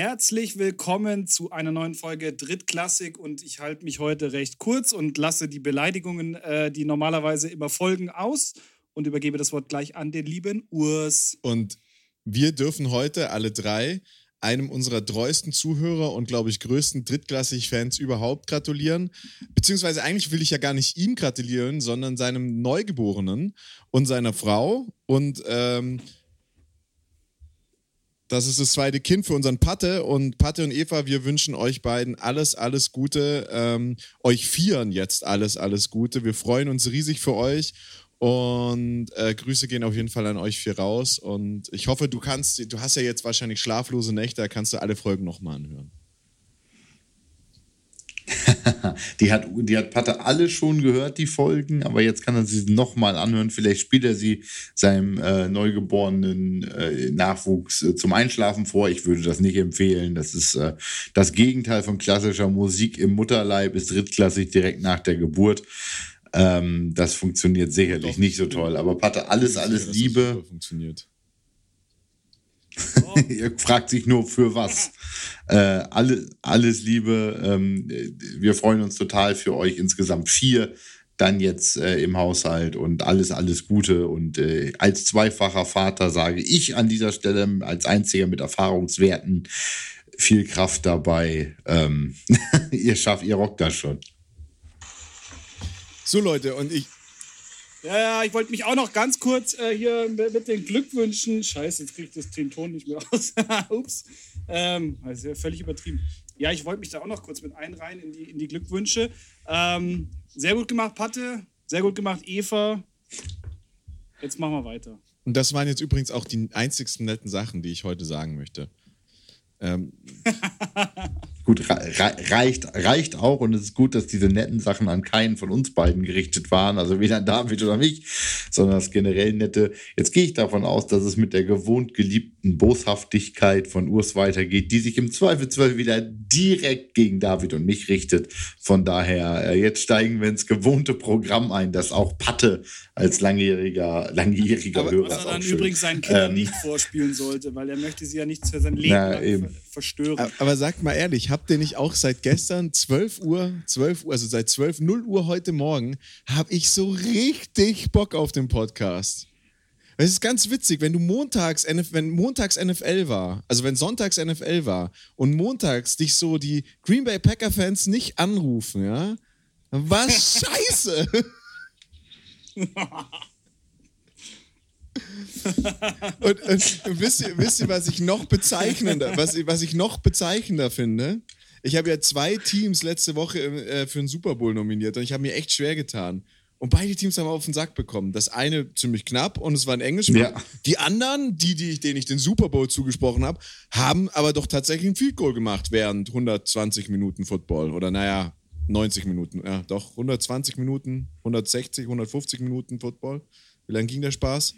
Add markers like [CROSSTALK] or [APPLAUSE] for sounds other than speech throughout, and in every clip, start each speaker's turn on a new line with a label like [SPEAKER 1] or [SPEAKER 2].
[SPEAKER 1] Herzlich willkommen zu einer neuen Folge Drittklassik und ich halte mich heute recht kurz und lasse die Beleidigungen, äh, die normalerweise immer folgen, aus und übergebe das Wort gleich an den lieben Urs.
[SPEAKER 2] Und wir dürfen heute alle drei einem unserer treuesten Zuhörer und, glaube ich, größten Drittklassig-Fans überhaupt gratulieren. Beziehungsweise eigentlich will ich ja gar nicht ihm gratulieren, sondern seinem Neugeborenen und seiner Frau. Und ähm, das ist das zweite Kind für unseren Patte. Und Patte und Eva, wir wünschen euch beiden alles, alles Gute. Ähm, euch vieren jetzt alles, alles Gute. Wir freuen uns riesig für euch. Und äh, Grüße gehen auf jeden Fall an euch vier raus. Und ich hoffe, du kannst, du hast ja jetzt wahrscheinlich schlaflose Nächte, da kannst du alle Folgen nochmal anhören. [LAUGHS]
[SPEAKER 3] die, hat, die hat Patte alle schon gehört, die Folgen, aber jetzt kann er sie nochmal anhören. Vielleicht spielt er sie seinem äh, neugeborenen äh, Nachwuchs äh, zum Einschlafen vor. Ich würde das nicht empfehlen. Das ist äh, das Gegenteil von klassischer Musik im Mutterleib, ist drittklassig direkt nach der Geburt. Ähm, das funktioniert sicherlich Doch, nicht so toll. Aber Patte, alles, alles Liebe. funktioniert. [LAUGHS] Oh. Ihr fragt sich nur für was. [LAUGHS] Äh, alle, alles Liebe. Ähm, wir freuen uns total für euch insgesamt vier. Dann jetzt äh, im Haushalt und alles, alles Gute. Und äh, als zweifacher Vater sage ich an dieser Stelle, als einziger mit Erfahrungswerten, viel Kraft dabei. Ähm, [LAUGHS] ihr schafft, ihr rockt das schon.
[SPEAKER 2] So, Leute, und ich.
[SPEAKER 1] Ja, ich wollte mich auch noch ganz kurz äh, hier mit den Glückwünschen. Scheiße, jetzt kriege ich den Ton nicht mehr aus. [LAUGHS] Ups. Ähm, das ist ja völlig übertrieben. Ja, ich wollte mich da auch noch kurz mit einreihen in die, in die Glückwünsche. Ähm, sehr gut gemacht, Patte. Sehr gut gemacht, Eva. Jetzt machen wir weiter.
[SPEAKER 2] Und das waren jetzt übrigens auch die einzigsten netten Sachen, die ich heute sagen möchte. Ähm, [LAUGHS]
[SPEAKER 3] Gut, reicht, reicht auch und es ist gut, dass diese netten Sachen an keinen von uns beiden gerichtet waren, also weder an David oder mich, sondern das generell nette. Jetzt gehe ich davon aus, dass es mit der gewohnt geliebten Boshaftigkeit von Urs weitergeht, die sich im Zweifelsfall wieder direkt gegen David und mich richtet. Von daher, äh, jetzt steigen wir ins gewohnte Programm ein, das auch Patte als langjähriger, langjähriger
[SPEAKER 1] Aber,
[SPEAKER 3] Hörer.
[SPEAKER 1] Was er dann übrigens seinen Kindern ähm, nicht vorspielen sollte, weil er möchte sie ja nichts für sein Leben na, verstören.
[SPEAKER 2] Aber sagt mal ehrlich, habt ihr nicht auch seit gestern 12 Uhr, 12 Uhr, also seit 12, 0 Uhr heute Morgen, habe ich so richtig Bock auf den Podcast. Es ist ganz witzig, wenn du montags, wenn montags NFL war, also wenn sonntags NFL war und montags dich so die Green Bay Packer Fans nicht anrufen, ja, war [LAUGHS] scheiße. [LAUGHS] und, und wisst, ihr, wisst ihr, was ich noch bezeichnender, was, was ich noch bezeichnender finde? Ich habe ja zwei Teams letzte Woche äh, für den Super Bowl nominiert und ich habe mir echt schwer getan. Und beide Teams haben auf den Sack bekommen. Das eine ziemlich knapp und es war ein Englisch. Ja. Die anderen, die, die, denen ich den Super Bowl zugesprochen habe, haben aber doch tatsächlich ein Field Goal gemacht während 120 Minuten Football. Oder naja, 90 Minuten. Ja, doch, 120 Minuten, 160, 150 Minuten Football. Wie lange ging der Spaß?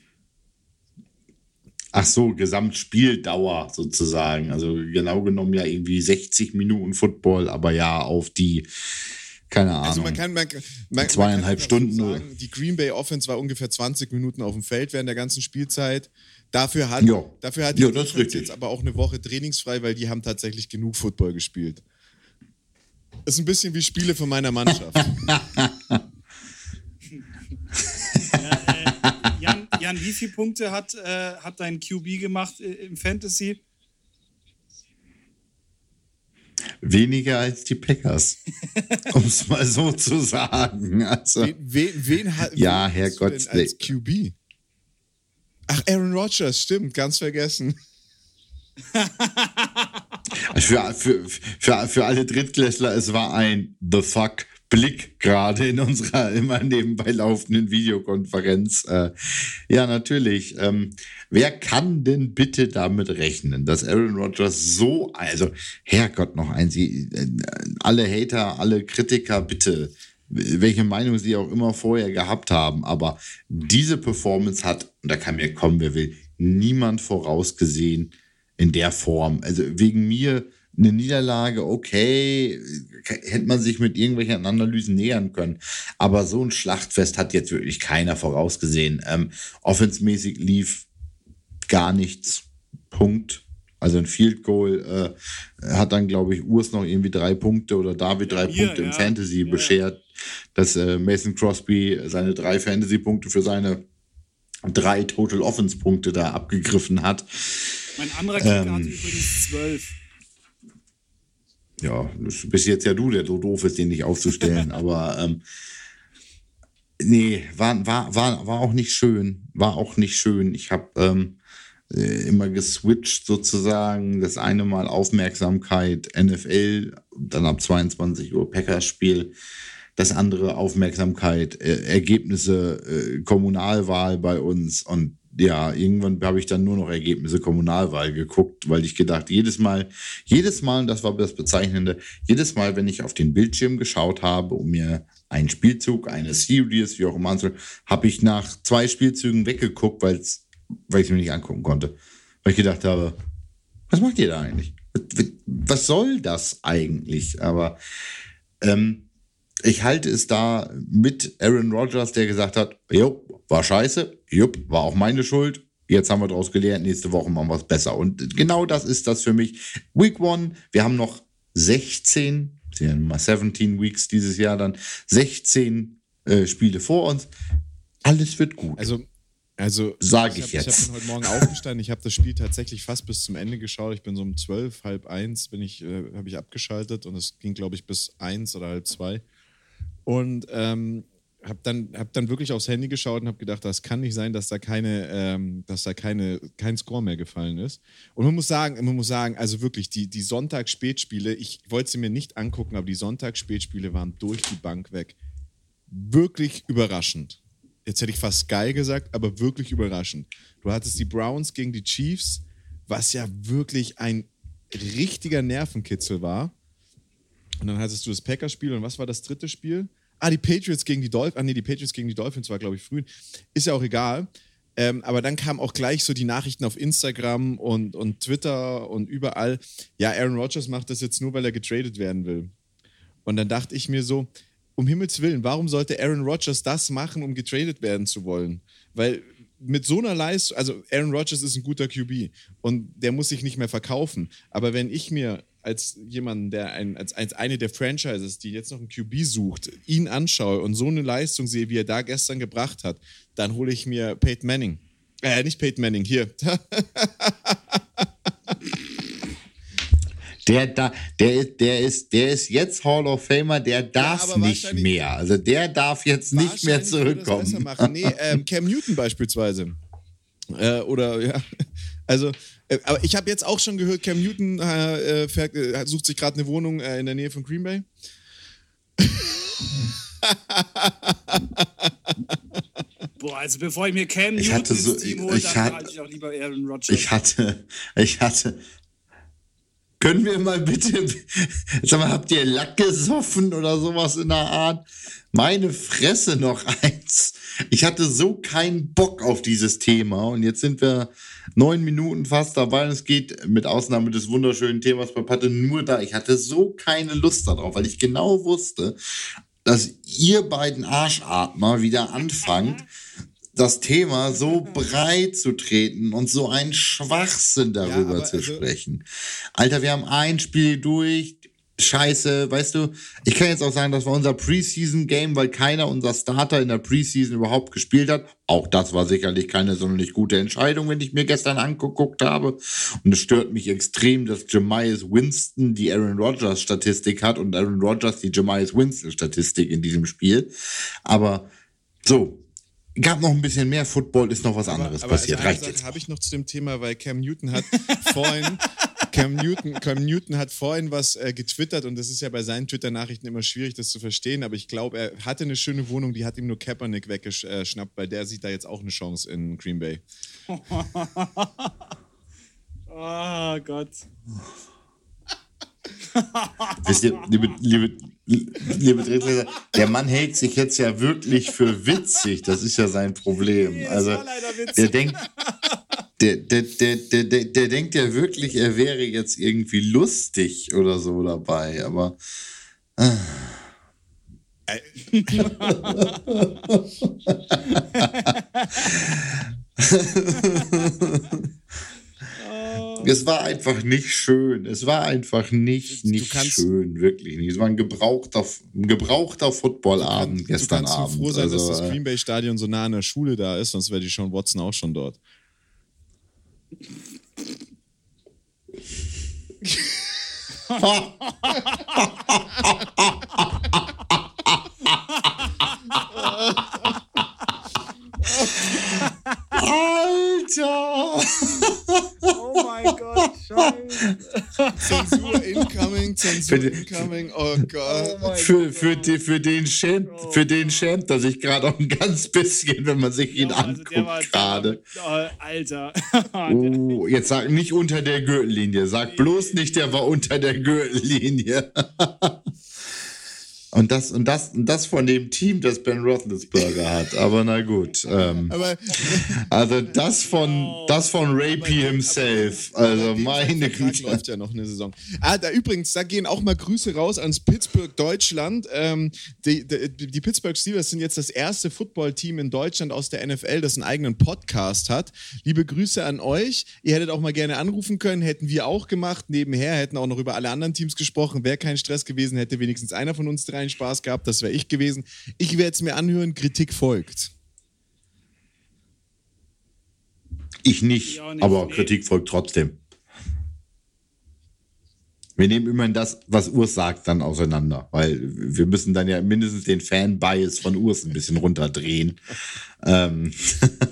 [SPEAKER 3] Ach so, Gesamtspieldauer sozusagen. Also genau genommen ja irgendwie 60 Minuten Football, aber ja auf die, keine Ahnung. Also
[SPEAKER 2] man kann, man, man,
[SPEAKER 3] zweieinhalb man Stunden.
[SPEAKER 2] Sagen, die Green Bay Offense war ungefähr 20 Minuten auf dem Feld während der ganzen Spielzeit. Dafür hat, jo. dafür hat die
[SPEAKER 3] jo, das
[SPEAKER 2] jetzt aber auch eine Woche trainingsfrei, weil die haben tatsächlich genug Football gespielt. Das ist ein bisschen wie Spiele von meiner Mannschaft. [LAUGHS]
[SPEAKER 1] Jan, wie viele Punkte hat, äh, hat dein QB gemacht äh, im Fantasy?
[SPEAKER 3] Weniger als die Packers, [LAUGHS] um es mal so zu sagen. Also,
[SPEAKER 2] wen, wen, wen hat
[SPEAKER 3] ja, Herrgott,
[SPEAKER 2] als QB? Ach, Aaron Rodgers, stimmt, ganz vergessen.
[SPEAKER 3] für, für, für, für alle Drittklässler, es war ein The Fuck Blick gerade in unserer immer nebenbei laufenden Videokonferenz. Äh, ja, natürlich. Ähm, wer kann denn bitte damit rechnen, dass Aaron Rodgers so, also Herrgott noch ein, Sie, äh, alle Hater, alle Kritiker, bitte, welche Meinung sie auch immer vorher gehabt haben, aber diese Performance hat, und da kann mir kommen, wer will, niemand vorausgesehen in der Form. Also wegen mir eine Niederlage, okay, hätte man sich mit irgendwelchen Analysen nähern können. Aber so ein Schlachtfest hat jetzt wirklich keiner vorausgesehen. Ähm, offensmäßig lief gar nichts. Punkt. Also ein Field Goal äh, hat dann, glaube ich, Urs noch irgendwie drei Punkte oder David drei
[SPEAKER 1] mir,
[SPEAKER 3] Punkte im
[SPEAKER 1] ja.
[SPEAKER 3] Fantasy
[SPEAKER 1] Ja.
[SPEAKER 3] beschert, dass äh, Mason Crosby seine drei Fantasy-Punkte für seine drei Total Offense-Punkte da abgegriffen hat.
[SPEAKER 1] Mein anderer Kicker
[SPEAKER 3] Ähm.
[SPEAKER 1] hatte übrigens zwölf.
[SPEAKER 3] Ja, das bist jetzt ja du, der so doof ist, den nicht aufzustellen. [LAUGHS] aber ähm, nee, war, war, war, war auch nicht schön. War auch nicht schön. Ich habe ähm, äh, immer geswitcht sozusagen. Das eine Mal Aufmerksamkeit NFL, dann ab 22 Uhr Packers-Spiel. Das andere Aufmerksamkeit, äh, Ergebnisse, äh, Kommunalwahl bei uns. Und ja, irgendwann habe ich dann nur noch Ergebnisse Kommunalwahl geguckt, weil ich gedacht, jedes Mal, jedes Mal, und das war das Bezeichnende, jedes Mal, wenn ich auf den Bildschirm geschaut habe, um mir einen Spielzug, eine Series, wie auch immer, habe ich nach zwei Spielzügen weggeguckt, weil ich es mir nicht angucken konnte. Weil ich gedacht habe, was macht ihr da eigentlich? Was soll das eigentlich? Aber ähm, ich halte es da mit Aaron Rodgers, der gesagt hat, jo, war scheiße, jupp, war auch meine Schuld. Jetzt haben wir daraus gelernt, nächste Woche machen wir es besser. Und genau das ist das für mich. Week One, wir haben noch 16, sind ja mal 17 Weeks dieses Jahr dann, 16 äh, Spiele vor uns. Alles wird gut.
[SPEAKER 2] Also, also
[SPEAKER 3] Sag ich
[SPEAKER 2] hab,
[SPEAKER 3] jetzt.
[SPEAKER 2] Ich habe heute Morgen aufgestanden. Ich habe das Spiel tatsächlich fast bis zum Ende geschaut. Ich bin so um zwölf, halb eins bin ich, äh, habe ich abgeschaltet und es ging, glaube ich, bis eins oder halb zwei. Und ähm, habe dann, hab dann wirklich aufs Handy geschaut und habe gedacht, das kann nicht sein, dass da keine, ähm, dass da keine, kein Score mehr gefallen ist. Und man muss sagen, man muss sagen, also wirklich die, die Sonntagsspätspiele, ich wollte sie mir nicht angucken, aber die Sonntagsspätspiele waren durch die Bank weg. Wirklich überraschend. Jetzt hätte ich fast geil gesagt, aber wirklich überraschend. Du hattest die Browns gegen die Chiefs, was ja wirklich ein richtiger Nervenkitzel war. Und dann hattest du das Packers-Spiel und was war das dritte Spiel? Ah, die Patriots gegen die Dolphins. Ah, nee, die Patriots gegen die Dolphins war, glaube ich, früh. Ist ja auch egal. Ähm, aber dann kamen auch gleich so die Nachrichten auf Instagram und, und Twitter und überall. Ja, Aaron Rodgers macht das jetzt nur, weil er getradet werden will. Und dann dachte ich mir so, um Himmels Willen, warum sollte Aaron Rodgers das machen, um getradet werden zu wollen? Weil mit so einer Leistung, also Aaron Rodgers ist ein guter QB und der muss sich nicht mehr verkaufen. Aber wenn ich mir als jemand, der ein, als, als eine der Franchises, die jetzt noch einen QB sucht, ihn anschaue und so eine Leistung sehe, wie er da gestern gebracht hat, dann hole ich mir Peyton Manning. Äh, nicht Peyton Manning, hier. [LAUGHS]
[SPEAKER 3] Der, da, der, ist- der, ist, der ist jetzt Hall of Famer, der darf
[SPEAKER 2] aber
[SPEAKER 3] nicht mehr. Also der darf jetzt nicht mehr zurückkommen.
[SPEAKER 2] machen. Nee, ähm, Cam Newton beispielsweise. Äh, oder ja, also, äh, aber ich habe jetzt auch schon gehört, Cam Newton äh, äh, fährt, äh, sucht sich gerade eine Wohnung äh, in der Nähe von Green Bay. [LAUGHS]
[SPEAKER 1] Boah, also bevor ich mir Cam
[SPEAKER 3] Ich
[SPEAKER 1] Newton
[SPEAKER 3] hatte so-
[SPEAKER 1] ins Team
[SPEAKER 3] ich-
[SPEAKER 1] hole,
[SPEAKER 3] ich
[SPEAKER 1] dann
[SPEAKER 3] hatte-
[SPEAKER 1] ich auch lieber Aaron Rodgers.
[SPEAKER 3] Ich hatte, ich hatte. Können wir mal bitte, sag mal, habt ihr Lack gesoffen oder sowas in der Art? Meine Fresse noch eins. Ich hatte so keinen Bock auf dieses Thema und jetzt sind wir neun Minuten fast dabei und es geht mit Ausnahme des wunderschönen Themas bei Patte nur da. Ich hatte so keine Lust darauf, weil ich genau wusste, dass ihr beiden Arschatmer wieder anfangt, das Thema so breit zu treten und so einen Schwachsinn darüber
[SPEAKER 2] aber
[SPEAKER 3] zu
[SPEAKER 2] also-
[SPEAKER 3] sprechen. Alter, wir haben ein Spiel durch. Scheiße, weißt du, ich kann jetzt auch sagen, das war unser Preseason-Game, weil keiner unserer Starter in der Preseason überhaupt gespielt hat. Auch das war sicherlich keine sonderlich gute Entscheidung, wenn ich mir gestern angeguckt habe. Und es stört mich extrem, dass Jemias Winston die Aaron Rodgers Statistik hat und Aaron Rodgers die Jemias Winston Statistik in diesem Spiel. Aber so, gab noch ein bisschen mehr Football, ist noch was anderes passiert.
[SPEAKER 2] also eine
[SPEAKER 3] Reicht
[SPEAKER 2] Sache
[SPEAKER 3] jetzt.
[SPEAKER 2] habe ich noch zu dem Thema, weil Cam Newton hat [LAUGHS] vorhin, Cam Newton, Cam Newton hat vorhin was äh, getwittert und das ist ja bei seinen Twitter-Nachrichten immer schwierig, das zu verstehen, aber ich glaube, er hatte eine schöne Wohnung, die hat ihm nur Kaepernick weggeschnappt, weil der sieht da jetzt auch eine Chance in Green Bay. [LAUGHS]
[SPEAKER 1] Oh Gott.
[SPEAKER 3] Wisst ihr, liebe, liebe, liebe Drittleser, der Mann hält sich jetzt ja wirklich für witzig. Das ist ja sein Problem. Also,
[SPEAKER 1] war leider witzig.
[SPEAKER 3] der denkt, der, der, der, der, der, der denkt ja wirklich, er wäre jetzt irgendwie lustig oder so dabei. Aber [LAUGHS] [LAUGHS] [LAUGHS] es war einfach nicht schön. Es war einfach nicht, nicht schön, wirklich nicht. Es war ein gebrauchter, ein gebrauchter Footballabend gestern
[SPEAKER 2] du kannst
[SPEAKER 3] Abend.
[SPEAKER 2] Du froh sein,
[SPEAKER 3] also,
[SPEAKER 2] dass das
[SPEAKER 3] äh,
[SPEAKER 2] Green Bay Stadion so nah an der Schule da ist, sonst wäre die Sean Watson auch schon dort. [LAUGHS] [LAUGHS]
[SPEAKER 3] Alter!
[SPEAKER 1] Oh mein Gott, scheiße.
[SPEAKER 2] Zensur incoming, Zensur
[SPEAKER 3] Für
[SPEAKER 2] incoming, oh Gott.
[SPEAKER 1] mein
[SPEAKER 3] Für, für, die, für, den schämt, für den schämt er sich gerade auch ein ganz bisschen, wenn man sich ihn
[SPEAKER 1] Ja, also
[SPEAKER 3] anguckt gerade.
[SPEAKER 1] Oh, Alter. [LAUGHS]
[SPEAKER 3] Oh, jetzt sag nicht unter der Gürtellinie. Sag bloß nicht, der war unter der Gürtellinie. [LAUGHS] Und das, und, das, und das von dem Team, das Ben Roethlisberger hat. Aber na gut. Ähm,
[SPEAKER 2] Aber
[SPEAKER 3] also das von, das von Rapey himself. Also meine
[SPEAKER 2] Vertrag
[SPEAKER 3] Güte.
[SPEAKER 2] läuft ja noch eine Saison. Ah, da übrigens, da gehen auch mal Grüße raus ans Pittsburgh Deutschland. Ähm, die, die, die Pittsburgh Steelers sind jetzt das erste Footballteam in Deutschland aus der NFL, das einen eigenen Podcast hat. Liebe Grüße an euch. Ihr hättet auch mal gerne anrufen können, hätten wir auch gemacht. Nebenher hätten auch noch über alle anderen Teams gesprochen. Wäre kein Stress gewesen, hätte wenigstens einer von uns dreien Spaß gehabt. Das wäre ich gewesen. Ich werde es mir anhören. Kritik folgt.
[SPEAKER 3] Ich nicht,
[SPEAKER 1] Ich nicht,
[SPEAKER 3] aber
[SPEAKER 1] nee.
[SPEAKER 3] Kritik folgt trotzdem. Wir nehmen immerhin das, was Urs sagt, dann auseinander, weil wir müssen dann ja mindestens den Fan-Bias von Urs ein bisschen runterdrehen. ähm,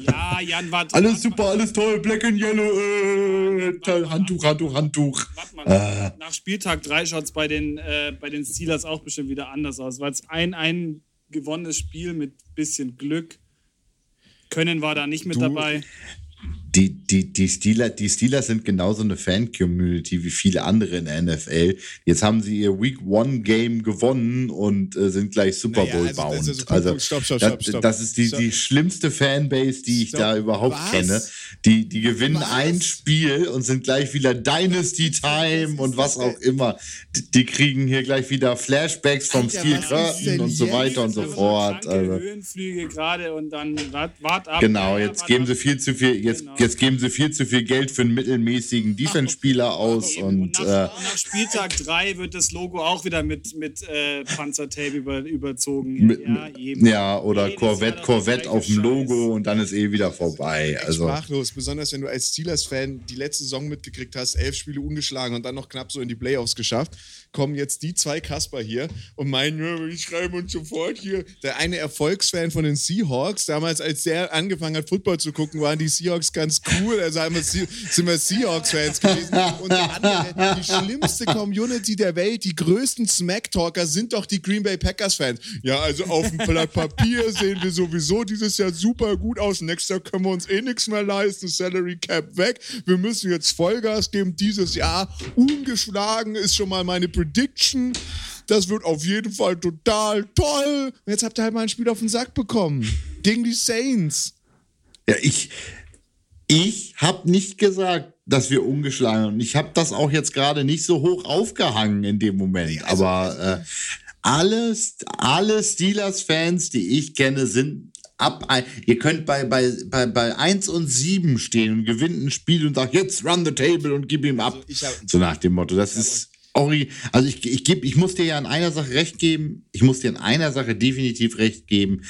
[SPEAKER 1] Ja, Jan, [LAUGHS] warte.
[SPEAKER 3] alles super, alles toll, Black and Yellow, äh, toll, Handtuch, Handtuch, Handtuch.
[SPEAKER 1] Warte mal,
[SPEAKER 3] Äh.
[SPEAKER 1] nach Spieltag 3 schaut es bei, den, äh, bei den Steelers auch bestimmt wieder anders aus, weil es ein, ein gewonnenes Spiel mit bisschen Glück. Können war da nicht mit
[SPEAKER 2] Du-
[SPEAKER 1] dabei.
[SPEAKER 3] Die, die, die, Steelers, die Steelers sind genauso eine Fan-Community wie viele andere in der NFL. Jetzt haben sie ihr Week One Game gewonnen und äh, sind gleich Super
[SPEAKER 2] Naja,
[SPEAKER 3] Bowl
[SPEAKER 2] also das ist
[SPEAKER 3] bound.
[SPEAKER 2] also- stopp, stopp,
[SPEAKER 3] das,
[SPEAKER 2] stopp, stopp.
[SPEAKER 3] das ist die,
[SPEAKER 2] Stopp.
[SPEAKER 3] die schlimmste Fanbase, die ich
[SPEAKER 2] Stopp.
[SPEAKER 3] da überhaupt
[SPEAKER 2] Was?
[SPEAKER 3] kenne. Die, die gewinnen
[SPEAKER 2] Was?
[SPEAKER 3] ein Spiel und sind gleich wieder Dynasty [LAUGHS] Time und was auch immer. Die, die kriegen hier gleich wieder Flashbacks vom
[SPEAKER 2] Alter,
[SPEAKER 3] Steel Curtain und so weiter und so
[SPEAKER 1] Also
[SPEAKER 3] fort. Also.
[SPEAKER 1] Höhenflüge gerade und dann wart, wart ab.
[SPEAKER 3] Genau, jetzt geben sie viel zu viel, jetzt,
[SPEAKER 1] Genau.
[SPEAKER 3] jetzt geben sie viel zu viel Geld für einen mittelmäßigen Defense-Spieler aus
[SPEAKER 1] Eben.
[SPEAKER 3] und
[SPEAKER 1] nach,
[SPEAKER 3] äh,
[SPEAKER 1] und nach Spieltag 3 wird das Logo auch wieder mit, mit äh, Panzertape über, überzogen.
[SPEAKER 3] mit,
[SPEAKER 1] ja, eben.
[SPEAKER 3] ja, oder Corvette, Corvette auf dem
[SPEAKER 1] Scheiß.
[SPEAKER 3] Logo und dann ist eh wieder vorbei. Also
[SPEAKER 2] sprachlos, besonders wenn du als Steelers-Fan die letzte Saison mitgekriegt hast, elf Spiele ungeschlagen und dann noch knapp so in die Playoffs geschafft, kommen jetzt die zwei Kasper hier und meinen, wir schreiben uns sofort hier. Der eine Erfolgsfan von den Seahawks, damals als der angefangen hat, Football zu gucken, waren die Seahawks ganz cool, also wir, sind wir Seahawks-Fans gewesen. Und der andere, die schlimmste Community der Welt, die größten Smack-Talker sind doch die Green Bay Packers-Fans. Ja, also auf dem Blatt Papier sehen wir sowieso dieses Jahr super gut aus. Nächstes Jahr können wir uns eh nichts mehr leisten. Salary Cap weg. Wir müssen jetzt Vollgas geben. Dieses Jahr ungeschlagen ist schon mal meine Prediction. Das wird auf jeden Fall total toll. Und jetzt habt ihr halt mal ein Spiel auf den Sack bekommen. Gegen die Saints.
[SPEAKER 3] ja, ich, ich habe nicht gesagt, dass wir ungeschlagen sind. Ich habe das auch jetzt gerade nicht so hoch aufgehangen in dem Moment.
[SPEAKER 2] also-
[SPEAKER 3] Aber äh, alle, alle Steelers-Fans, die ich kenne, sind ab. Ein, ihr könnt bei, bei, bei, bei 1 und 7 stehen und gewinnt ein Spiel und sagt, jetzt run the table und gib ihm ab.
[SPEAKER 2] Also ich hab-
[SPEAKER 3] so nach dem Motto. Das ist. Ori, also ich, ich, geb, ich muss dir ja an einer Sache recht geben. Ich muss dir an einer Sache definitiv recht geben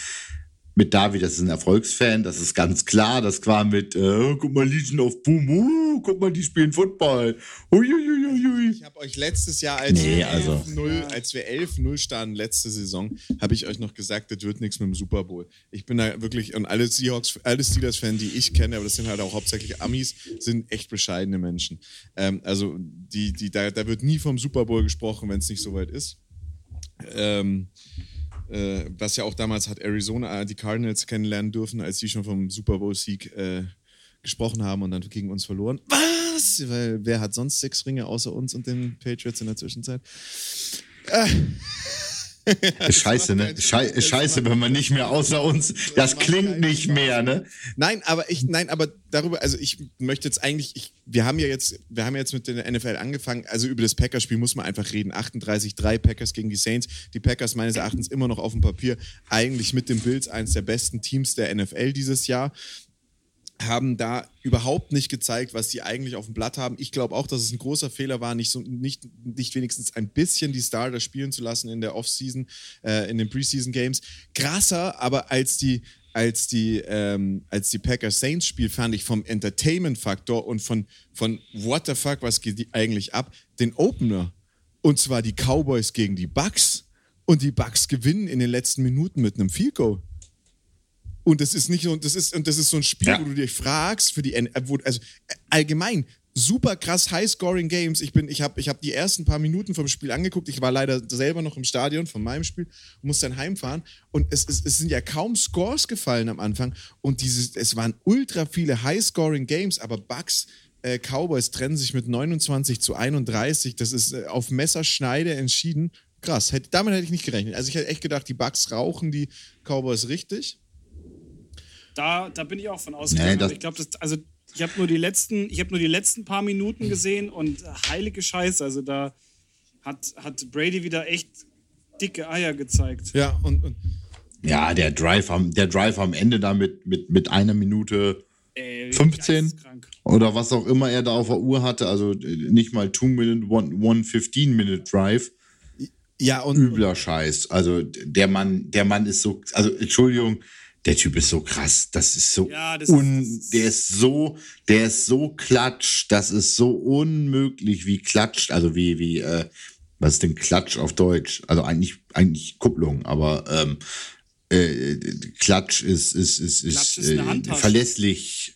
[SPEAKER 3] mit David, das ist ein Erfolgsfan, das ist ganz klar. Das war mit, äh, guck mal, Legion of Boom, uh, guck mal, die spielen Football. Uiuiuiui.
[SPEAKER 2] Ich habe euch letztes Jahr, als,
[SPEAKER 3] Nee,
[SPEAKER 2] wir
[SPEAKER 3] also-
[SPEAKER 2] 11-0 als wir 11-0 standen, letzte Saison, habe ich euch noch gesagt, das wird nichts mit dem Super Bowl. Ich bin da wirklich, und alle Seahawks, alle Steelers-Fans, die ich kenne, aber das sind halt auch hauptsächlich Amis, sind echt bescheidene Menschen. Ähm, also, die, die, da, da wird nie vom Super Bowl gesprochen, wenn es nicht soweit ist. Ähm, äh, was ja auch damals hat Arizona äh, die Cardinals kennenlernen dürfen, als die schon vom Super Bowl-Sieg äh, gesprochen haben und dann gegen uns verloren. Was? Weil wer hat sonst sechs Ringe außer uns und den Patriots in der Zwischenzeit?
[SPEAKER 3] Ist scheiße, ne? Schei ist scheiße, wenn man nicht mehr außer uns, das klingt nicht mehr, ne?
[SPEAKER 2] Nein, aber ich, nein, aber darüber, also ich möchte jetzt eigentlich, ich, wir haben ja jetzt, wir haben jetzt mit der NFL angefangen, also über das Packers-Spiel muss man einfach reden. 38-3 Packers gegen die Saints. Die Packers meines Erachtens immer noch auf dem Papier eigentlich mit den Bills eines der besten Teams der NFL dieses Jahr. Haben da überhaupt nicht gezeigt, was sie eigentlich auf dem Blatt haben. Ich glaube auch, dass es ein großer Fehler war, nicht, so, nicht, nicht wenigstens ein bisschen die Starter spielen zu lassen in der Offseason, äh, in den Preseason Games. Krasser, aber als die, als die, ähm, als die Packers Saints Spiel fand ich vom Entertainment-Faktor und von, von what the fuck, was geht eigentlich ab, den Opener. Und zwar die Cowboys gegen die Bucks. Und die Bucks gewinnen in den letzten Minuten mit einem Field Goal. Und das ist nicht so, das ist, und das ist so ein Spiel, ja. wo du dich fragst, für die, wo, also allgemein, super krass High-Scoring Games. Ich bin, ich habe ich hab die ersten paar Minuten vom Spiel angeguckt. Ich war leider selber noch im Stadion von meinem Spiel und musste dann heimfahren. Und es, es, es sind ja kaum Scores gefallen am Anfang. Und dieses, es waren ultra viele High-Scoring Games, aber Bugs, äh, Cowboys trennen sich mit 29 zu 31. Das ist äh, auf Messerschneide entschieden. Krass, hätte, damit hätte ich nicht gerechnet. Also ich hätte echt gedacht, die Bugs rauchen die Cowboys richtig
[SPEAKER 1] da, da bin ich auch von ausgegangen. Nee, ich glaube, also ich habe nur die letzten, ich habe nur die letzten paar Minuten gesehen und heilige Scheiße, also da hat, hat Brady wieder echt dicke Eier gezeigt.
[SPEAKER 2] Ja, und, und
[SPEAKER 3] ja, der Drive am, der Drive am Ende da mit, mit, mit einer Minute Ey, 15 oder was auch immer er da auf der Uhr hatte, also nicht mal 2 Minute, 1 15 Minute Drive.
[SPEAKER 2] Ja, und
[SPEAKER 3] übler Scheiß. Also der Mann, der Mann ist so, also Entschuldigung, der Typ ist so krass, das ist so ja, das un, ist, der ist so, der ist so klatsch, das ist so unmöglich wie klatscht, also wie wie äh, was ist denn Klatsch auf Deutsch? Also eigentlich eigentlich Kupplung, aber ähm, äh, Klatsch ist ist ist, ist, ist äh, verlässlich.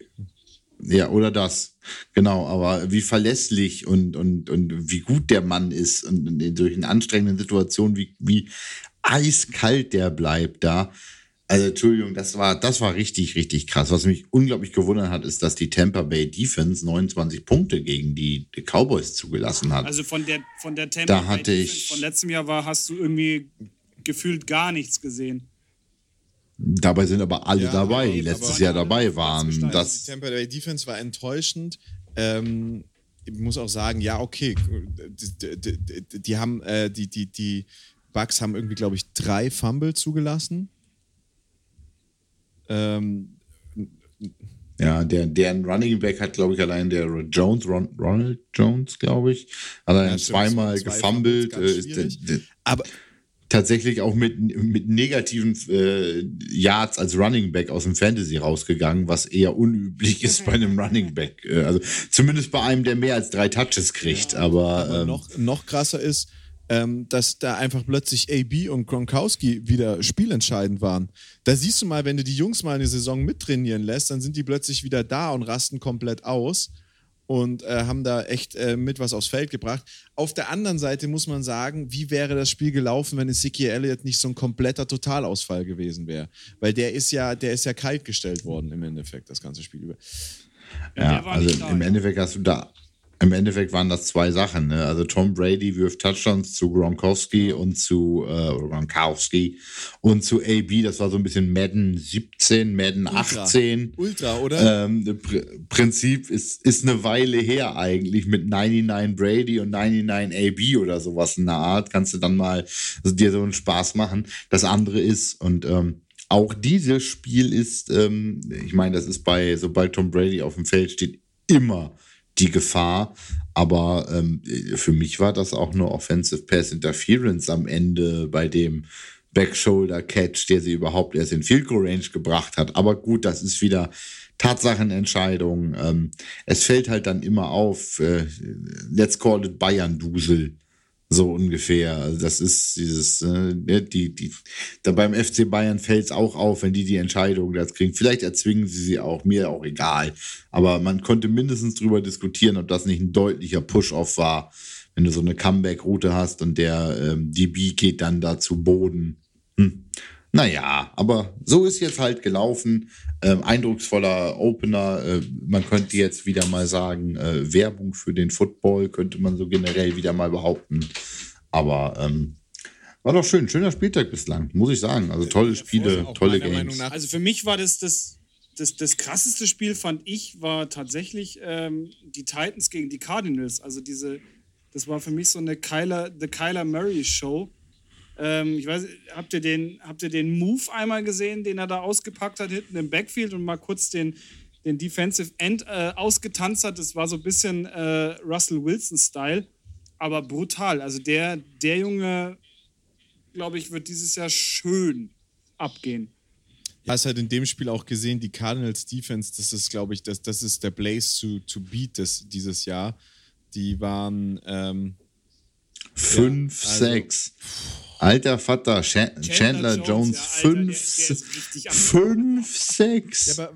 [SPEAKER 3] Ja, oder das. Genau, aber wie verlässlich und, und, und wie gut der Mann ist und in solchen anstrengenden Situationen, wie, wie eiskalt der bleibt da. Also Entschuldigung, das war, das war richtig, richtig krass. Was mich unglaublich gewundert hat, ist, dass die Tampa Bay Defense 29 Punkte gegen die, die Cowboys zugelassen hat.
[SPEAKER 1] Also von der, von der Tampa
[SPEAKER 3] da Bay hatte Defense ich,
[SPEAKER 1] von letztem Jahr war, hast du irgendwie gefühlt gar nichts gesehen.
[SPEAKER 3] Dabei sind aber alle ja, dabei, die letztes Jahr dabei waren.
[SPEAKER 2] Das die Tampa Bay Defense war enttäuschend. Ähm, ich muss auch sagen, ja, okay, die, die, die, die haben, äh, die, die, die Bucks haben irgendwie, glaube ich, drei Fumble zugelassen. Ähm,
[SPEAKER 3] ja, der, deren Running Back hat, glaube ich, allein der Jones, Ron, Ronald Jones, glaube ich, allein ja, zweimal zwei gefummelt. Äh,
[SPEAKER 2] aber
[SPEAKER 3] tatsächlich auch mit, mit negativen äh, Yards als Running Back aus dem Fantasy rausgegangen, was eher unüblich ist bei einem Running Back. Äh, also zumindest bei einem, der mehr als drei Touches kriegt. Ja, aber,
[SPEAKER 2] aber ähm, noch, noch krasser ist, ähm, dass da einfach plötzlich AB und Gronkowski wieder spielentscheidend waren. Da siehst du mal, wenn du die Jungs mal eine Saison mittrainieren lässt, dann sind die plötzlich wieder da und rasten komplett aus und äh, haben da echt äh, mit was aufs Feld gebracht. Auf der anderen Seite muss man sagen, wie wäre das Spiel gelaufen, wenn Ezekiel Elliott nicht so ein kompletter Totalausfall gewesen wäre? Weil der ist ja, der ist ja kalt gestellt worden im Endeffekt, das ganze Spiel über.
[SPEAKER 3] Ja, ja also im Endeffekt hast du da im Endeffekt waren das zwei Sachen. Ne? Also Tom Brady wirft Touchdowns zu Gronkowski und zu äh, Gronkowski und zu AB. Das war so ein bisschen Madden 17, Madden Ultra. 18.
[SPEAKER 2] Ultra, oder?
[SPEAKER 3] Ähm, Pr Prinzip ist, ist eine Weile her eigentlich mit 99 Brady und 99 AB oder sowas in der Art. Kannst du dann mal also dir so einen Spaß machen. Das andere ist und ähm, auch dieses Spiel ist, ähm, ich meine, das ist bei, sobald Tom Brady auf dem Feld steht, immer die Gefahr. Aber ähm, für mich war das auch nur Offensive Pass Interference am Ende bei dem Backshoulder Catch, der sie überhaupt erst in Field Goal Range gebracht hat. Aber gut, das ist wieder Tatsachenentscheidung. Ähm, es fällt halt dann immer auf, äh, let's call it Bayern-Dusel. So ungefähr. Also das ist dieses, äh, ne, die, die, da beim FC Bayern fällt es auch auf, wenn die die Entscheidung das kriegen. Vielleicht erzwingen sie sie auch, mir auch egal. Aber man konnte mindestens drüber diskutieren, ob das nicht ein deutlicher Push-Off war, wenn du so eine Comeback-Route hast und der ähm, DB geht dann da zu Boden. Hm. Naja, aber so ist jetzt halt gelaufen. Ähm, eindrucksvoller Opener. Äh, man könnte jetzt wieder mal sagen, äh, Werbung für den Football könnte man so generell wieder mal behaupten. Aber ähm, war doch schön, schöner Spieltag bislang, muss ich sagen. Also tolle Spiele, tolle Games.
[SPEAKER 1] Also für mich war das das, das das krasseste Spiel, fand ich, war tatsächlich ähm, die Titans gegen die Cardinals. Also diese, das war für mich so eine Kyler, The Kyler Murray Show ähm, ich weiß, habt ihr, den, habt ihr den Move einmal gesehen, den er da ausgepackt hat hinten im Backfield und mal kurz den, den Defensive End äh, ausgetanzt hat. Das war so ein bisschen äh, Russell Wilson-Style, aber brutal. Also der, der Junge, glaube ich, wird dieses Jahr schön abgehen.
[SPEAKER 2] Du hast halt in dem Spiel auch gesehen, die Cardinals Defense, das ist, glaube ich, das, das ist der Blaze to, to beat des, dieses Jahr. Die waren ähm,
[SPEAKER 3] 5,
[SPEAKER 2] Ja, also-
[SPEAKER 3] 6. Alter Vater, Chan- Chandler, Jones,
[SPEAKER 1] der- der
[SPEAKER 3] 5,
[SPEAKER 1] ist richtig am-
[SPEAKER 3] 5, 6.
[SPEAKER 2] aber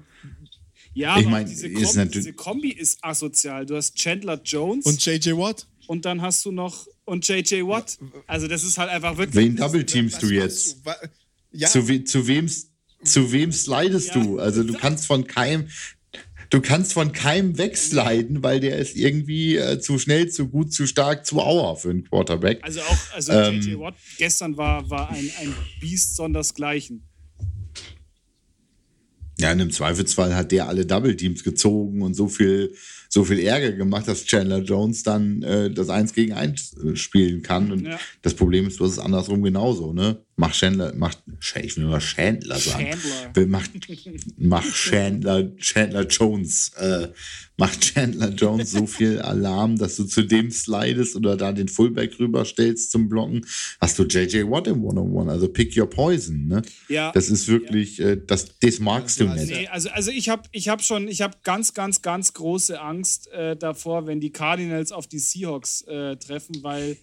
[SPEAKER 1] Ja,
[SPEAKER 3] Ich
[SPEAKER 1] aber
[SPEAKER 3] mein,
[SPEAKER 1] diese,
[SPEAKER 3] ist
[SPEAKER 1] Kombi,
[SPEAKER 3] natürlich-
[SPEAKER 1] diese Kombi ist asozial. Du hast Chandler Jones
[SPEAKER 2] und
[SPEAKER 1] und,
[SPEAKER 2] JJ Watt?
[SPEAKER 1] dann hast du noch und JJ Watt. Also das ist halt einfach wirklich.
[SPEAKER 3] Wen double teamst du jetzt?
[SPEAKER 2] du? Ja,
[SPEAKER 3] Zu, we zu wem zu wem slidest
[SPEAKER 1] Ja.
[SPEAKER 3] du? Also du kannst von keinem du kannst von keinem wegsliden, weil der ist irgendwie äh, zu schnell, zu gut, zu stark, zu auer für einen Quarterback.
[SPEAKER 1] Also auch, also
[SPEAKER 3] Ähm.
[SPEAKER 1] JJ Watt gestern war, war ein, ein Biest sondersgleichen.
[SPEAKER 3] Ja, und im Zweifelsfall hat der alle Double Teams gezogen und so viel, so viel Ärger gemacht, dass Chandler Jones dann äh, das Eins gegen Eins äh, spielen kann. Und
[SPEAKER 1] Ja.
[SPEAKER 3] das Problem ist, du hast es andersrum genauso, ne? Mach Chandler, macht, ich will nur Chandler sagen.
[SPEAKER 1] Chandler.
[SPEAKER 3] Will- Macht, macht Chandler, Chandler Jones, äh, macht Chandler Jones so viel Alarm, dass du zu dem slidest oder da den Fullback rüberstellst zum Blocken, hast du JJ Watt im One-on-One, also pick your poison, ne?
[SPEAKER 1] Ja.
[SPEAKER 3] Das ist wirklich, äh, das, das magst du
[SPEAKER 2] Ja,
[SPEAKER 3] nicht.
[SPEAKER 1] Nee, also, also ich habe ich hab schon, ich habe ganz, ganz, ganz große Angst äh, davor, wenn die Cardinals auf die Seahawks äh, treffen, weil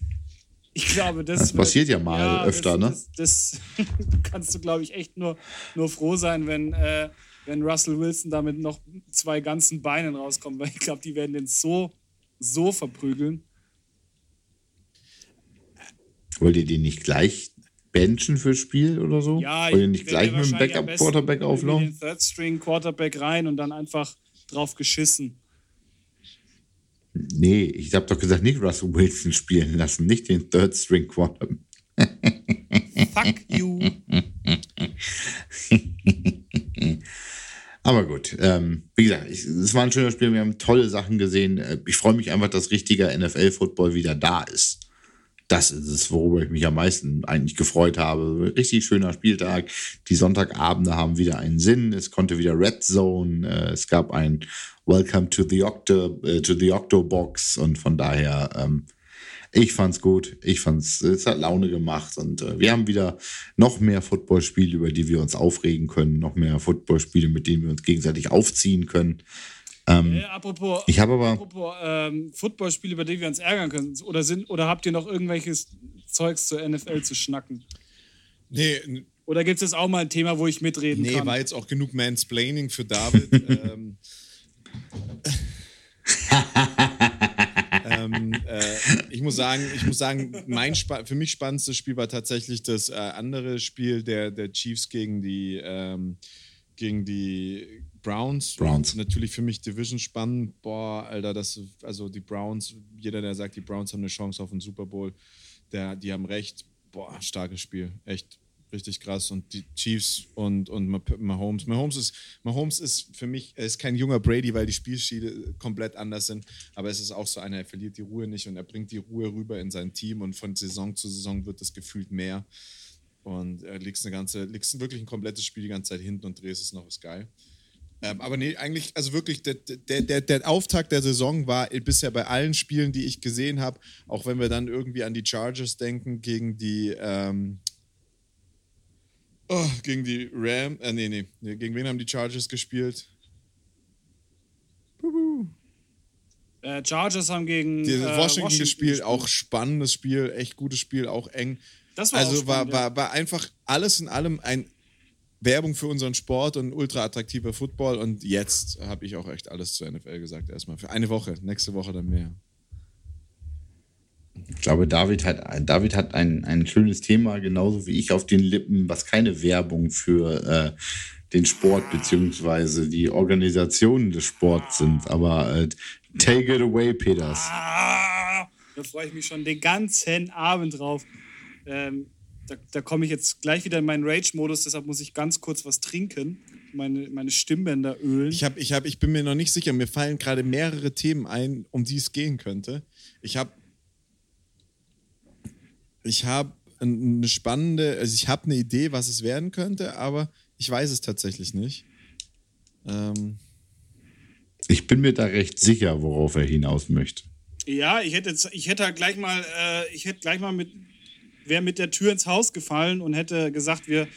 [SPEAKER 1] ich glaube, das,
[SPEAKER 3] Das passiert ja mal öfter, ne?
[SPEAKER 1] das, Das, das [LAUGHS] kannst du, glaube ich, echt nur, nur froh sein, wenn, äh, wenn Russell Wilson da mit noch zwei ganzen Beinen rauskommt, weil ich glaube, die werden den so, so verprügeln.
[SPEAKER 3] Wollt ihr den nicht gleich benchen fürs Spiel oder so?
[SPEAKER 1] Ja,
[SPEAKER 3] Wollt ihr nicht
[SPEAKER 1] ich
[SPEAKER 3] gleich mit dem Backup-Quarterback auflaufen?
[SPEAKER 1] Den Third String Quarterback rein und dann einfach drauf geschissen.
[SPEAKER 3] Nee, ich habe doch gesagt, nicht Russell Wilson spielen lassen, nicht den Third String Quarterback.
[SPEAKER 1] Fuck you. [LAUGHS]
[SPEAKER 3] Aber gut, ähm, wie gesagt, ich, es war ein schönes Spiel, wir haben tolle Sachen gesehen. Äh, Ich freue mich einfach, dass richtiger NFL-Football wieder da ist. Das ist es, worüber ich mich am meisten eigentlich gefreut habe. Richtig schöner Spieltag. Die Sonntagabende haben wieder einen Sinn. Es konnte wieder Red Zone. Äh, es gab ein Welcome to the Octo, äh, to the Octobox und von daher, ähm, ich fand's gut. Ich fand's, es hat Laune gemacht und äh, wir haben wieder noch mehr Footballspiele, über die wir uns aufregen können, noch mehr Footballspiele, mit denen wir uns gegenseitig aufziehen können.
[SPEAKER 1] Äh, apropos,
[SPEAKER 3] Ich habe aber,
[SPEAKER 1] apropos ähm, Footballspiele, über die wir uns ärgern können. Oder, sind, oder habt ihr noch irgendwelches Zeugs zur NFL zu schnacken?
[SPEAKER 2] nee,
[SPEAKER 1] Oder gibt es jetzt auch mal ein Thema, wo ich mitreden
[SPEAKER 2] nee,
[SPEAKER 1] kann?
[SPEAKER 2] war jetzt auch genug Mansplaining für David. [LAUGHS] ähm, [LAUGHS] ähm, äh, ich muss sagen, ich muss sagen, mein Spa für mich spannendstes Spiel war tatsächlich das äh, andere Spiel der, der Chiefs gegen die ähm, gegen die Browns.
[SPEAKER 3] Browns.
[SPEAKER 2] Natürlich für mich Division spannend. Boah, Alter, das also die Browns. Jeder, der sagt, die Browns haben eine Chance auf den Super Bowl, der, die haben recht. Boah, starkes Spiel, echt richtig krass. Und die Chiefs und, und Mah- Mahomes. Mahomes ist, Mahomes ist für mich, er ist kein junger Brady, weil die Spielstile komplett anders sind. Aber es ist auch so einer, er verliert die Ruhe nicht und er bringt die Ruhe rüber in sein Team und von Saison zu Saison wird das gefühlt mehr. Und er legst eine ganze, legst wirklich ein komplettes Spiel die ganze Zeit hinten und drehst es noch, ist geil. Ähm, aber nee, eigentlich, also wirklich, der, der, der, der Auftakt der Saison war bisher bei allen Spielen, die ich gesehen habe, auch wenn wir dann irgendwie an die Chargers denken, gegen die, ähm, oh, gegen die Ram, äh, nee, nee, gegen wen haben die Chargers gespielt?
[SPEAKER 1] Äh, Chargers haben gegen
[SPEAKER 2] Die
[SPEAKER 1] äh,
[SPEAKER 2] Washington, gespielt, auch spannendes Spiel, echt gutes Spiel, auch eng.
[SPEAKER 1] Das war
[SPEAKER 2] also war, war, war einfach alles in allem ein Werbung für unseren Sport und ultra attraktiver Football. Und jetzt habe ich auch echt alles zur NFL gesagt, erstmal. Für eine Woche, nächste Woche dann mehr.
[SPEAKER 3] ich glaube, David hat, David hat ein, ein schönes Thema, genauso wie ich auf den Lippen, was keine Werbung für äh, den Sport beziehungsweise die Organisationen des Sports sind. Aber äh, take it away, Peters.
[SPEAKER 1] Ah, da freue ich mich schon den ganzen Abend drauf. Ähm, da da komme ich jetzt gleich wieder in meinen Rage-Modus, deshalb muss ich ganz kurz was trinken. Meine, meine Stimmbänder ölen.
[SPEAKER 2] Ich, hab, ich, hab, ich bin mir noch nicht sicher, mir fallen gerade mehrere Themen ein, um die es gehen könnte. Ich habe ich habe eine spannende, also ich habe eine Idee, was es werden könnte, aber ich weiß es tatsächlich nicht. Ähm,
[SPEAKER 3] Ich bin mir da recht sicher, worauf er hinaus möchte.
[SPEAKER 1] Ja, ich hätte, jetzt, ich hätte halt gleich mal, äh, ich hätte gleich mal mit, wäre mit der Tür ins Haus gefallen und hätte gesagt, wir,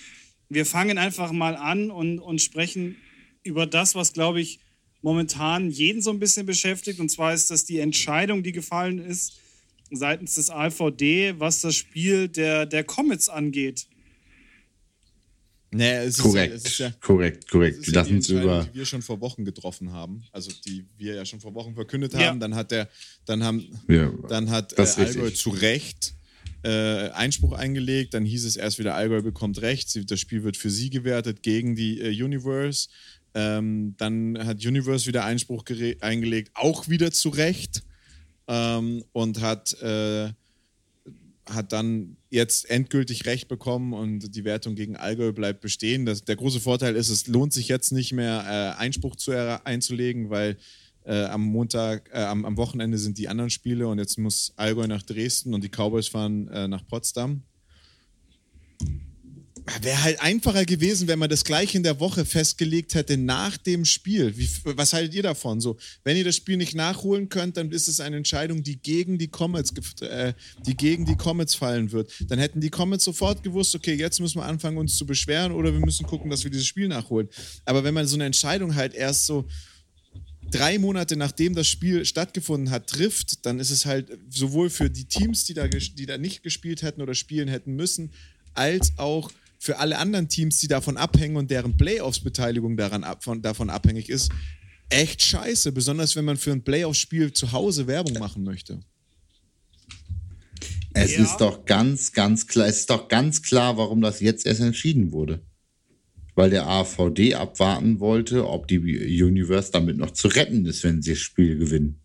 [SPEAKER 1] wir fangen einfach mal an und, und sprechen über das, was, glaube ich, momentan jeden so ein bisschen beschäftigt. Und zwar ist das die Entscheidung, die gefallen ist seitens des AVD, was das Spiel der, der Comets angeht.
[SPEAKER 2] Nee, es
[SPEAKER 3] korrekt,
[SPEAKER 2] ist, ja, es ist ja,
[SPEAKER 3] korrekt, korrekt.
[SPEAKER 2] Ist
[SPEAKER 3] Lass
[SPEAKER 2] ja die
[SPEAKER 3] uns über.
[SPEAKER 2] Die wir schon vor Wochen getroffen haben, also die wir ja schon vor Wochen verkündet
[SPEAKER 1] Ja.
[SPEAKER 2] haben. Dann hat der, dann haben,
[SPEAKER 3] Ja,
[SPEAKER 2] dann hat äh, Allgäu zu Recht äh, Einspruch eingelegt. Dann hieß es erst wieder, Allgäu bekommt Recht. Das Spiel wird für sie gewertet gegen die äh, Universe. Ähm, dann hat Universe wieder Einspruch eingelegt, auch wieder zu Recht. Ähm, und hat äh, hat dann jetzt endgültig Recht bekommen und die Wertung gegen Allgäu bleibt bestehen. Das, der große Vorteil ist, es lohnt sich jetzt nicht mehr äh, Einspruch zu, einzulegen, weil äh, am Montag, äh, am, am Wochenende sind die anderen Spiele und jetzt muss Allgäu nach Dresden und die Cowboys fahren äh, nach Potsdam. Wäre halt einfacher gewesen, wenn man das gleich in der Woche festgelegt hätte nach dem Spiel. Wie, was haltet ihr davon? So, wenn ihr das Spiel nicht nachholen könnt, dann ist es eine Entscheidung, die gegen die Comets, äh, die gegen die Comets fallen wird. Dann hätten die Comets sofort gewusst, okay, jetzt müssen wir anfangen, uns zu beschweren oder wir müssen gucken, dass wir dieses Spiel nachholen. Aber wenn man so eine Entscheidung halt erst so drei Monate nachdem das Spiel stattgefunden hat, trifft, dann ist es halt sowohl für die Teams, die da, die da nicht gespielt hätten oder spielen hätten müssen, als auch für alle anderen Teams, die davon abhängen und deren Playoffs-Beteiligung daran ab, von, davon abhängig ist, echt scheiße. Besonders wenn man für ein Playoff-Spiel zu Hause Werbung machen möchte.
[SPEAKER 3] Es
[SPEAKER 1] Ja.
[SPEAKER 3] ist doch ganz, ganz klar, es ist doch ganz klar, warum das jetzt erst entschieden wurde. Weil der AVD abwarten wollte, ob die Universe damit noch zu retten ist, wenn sie das Spiel gewinnen.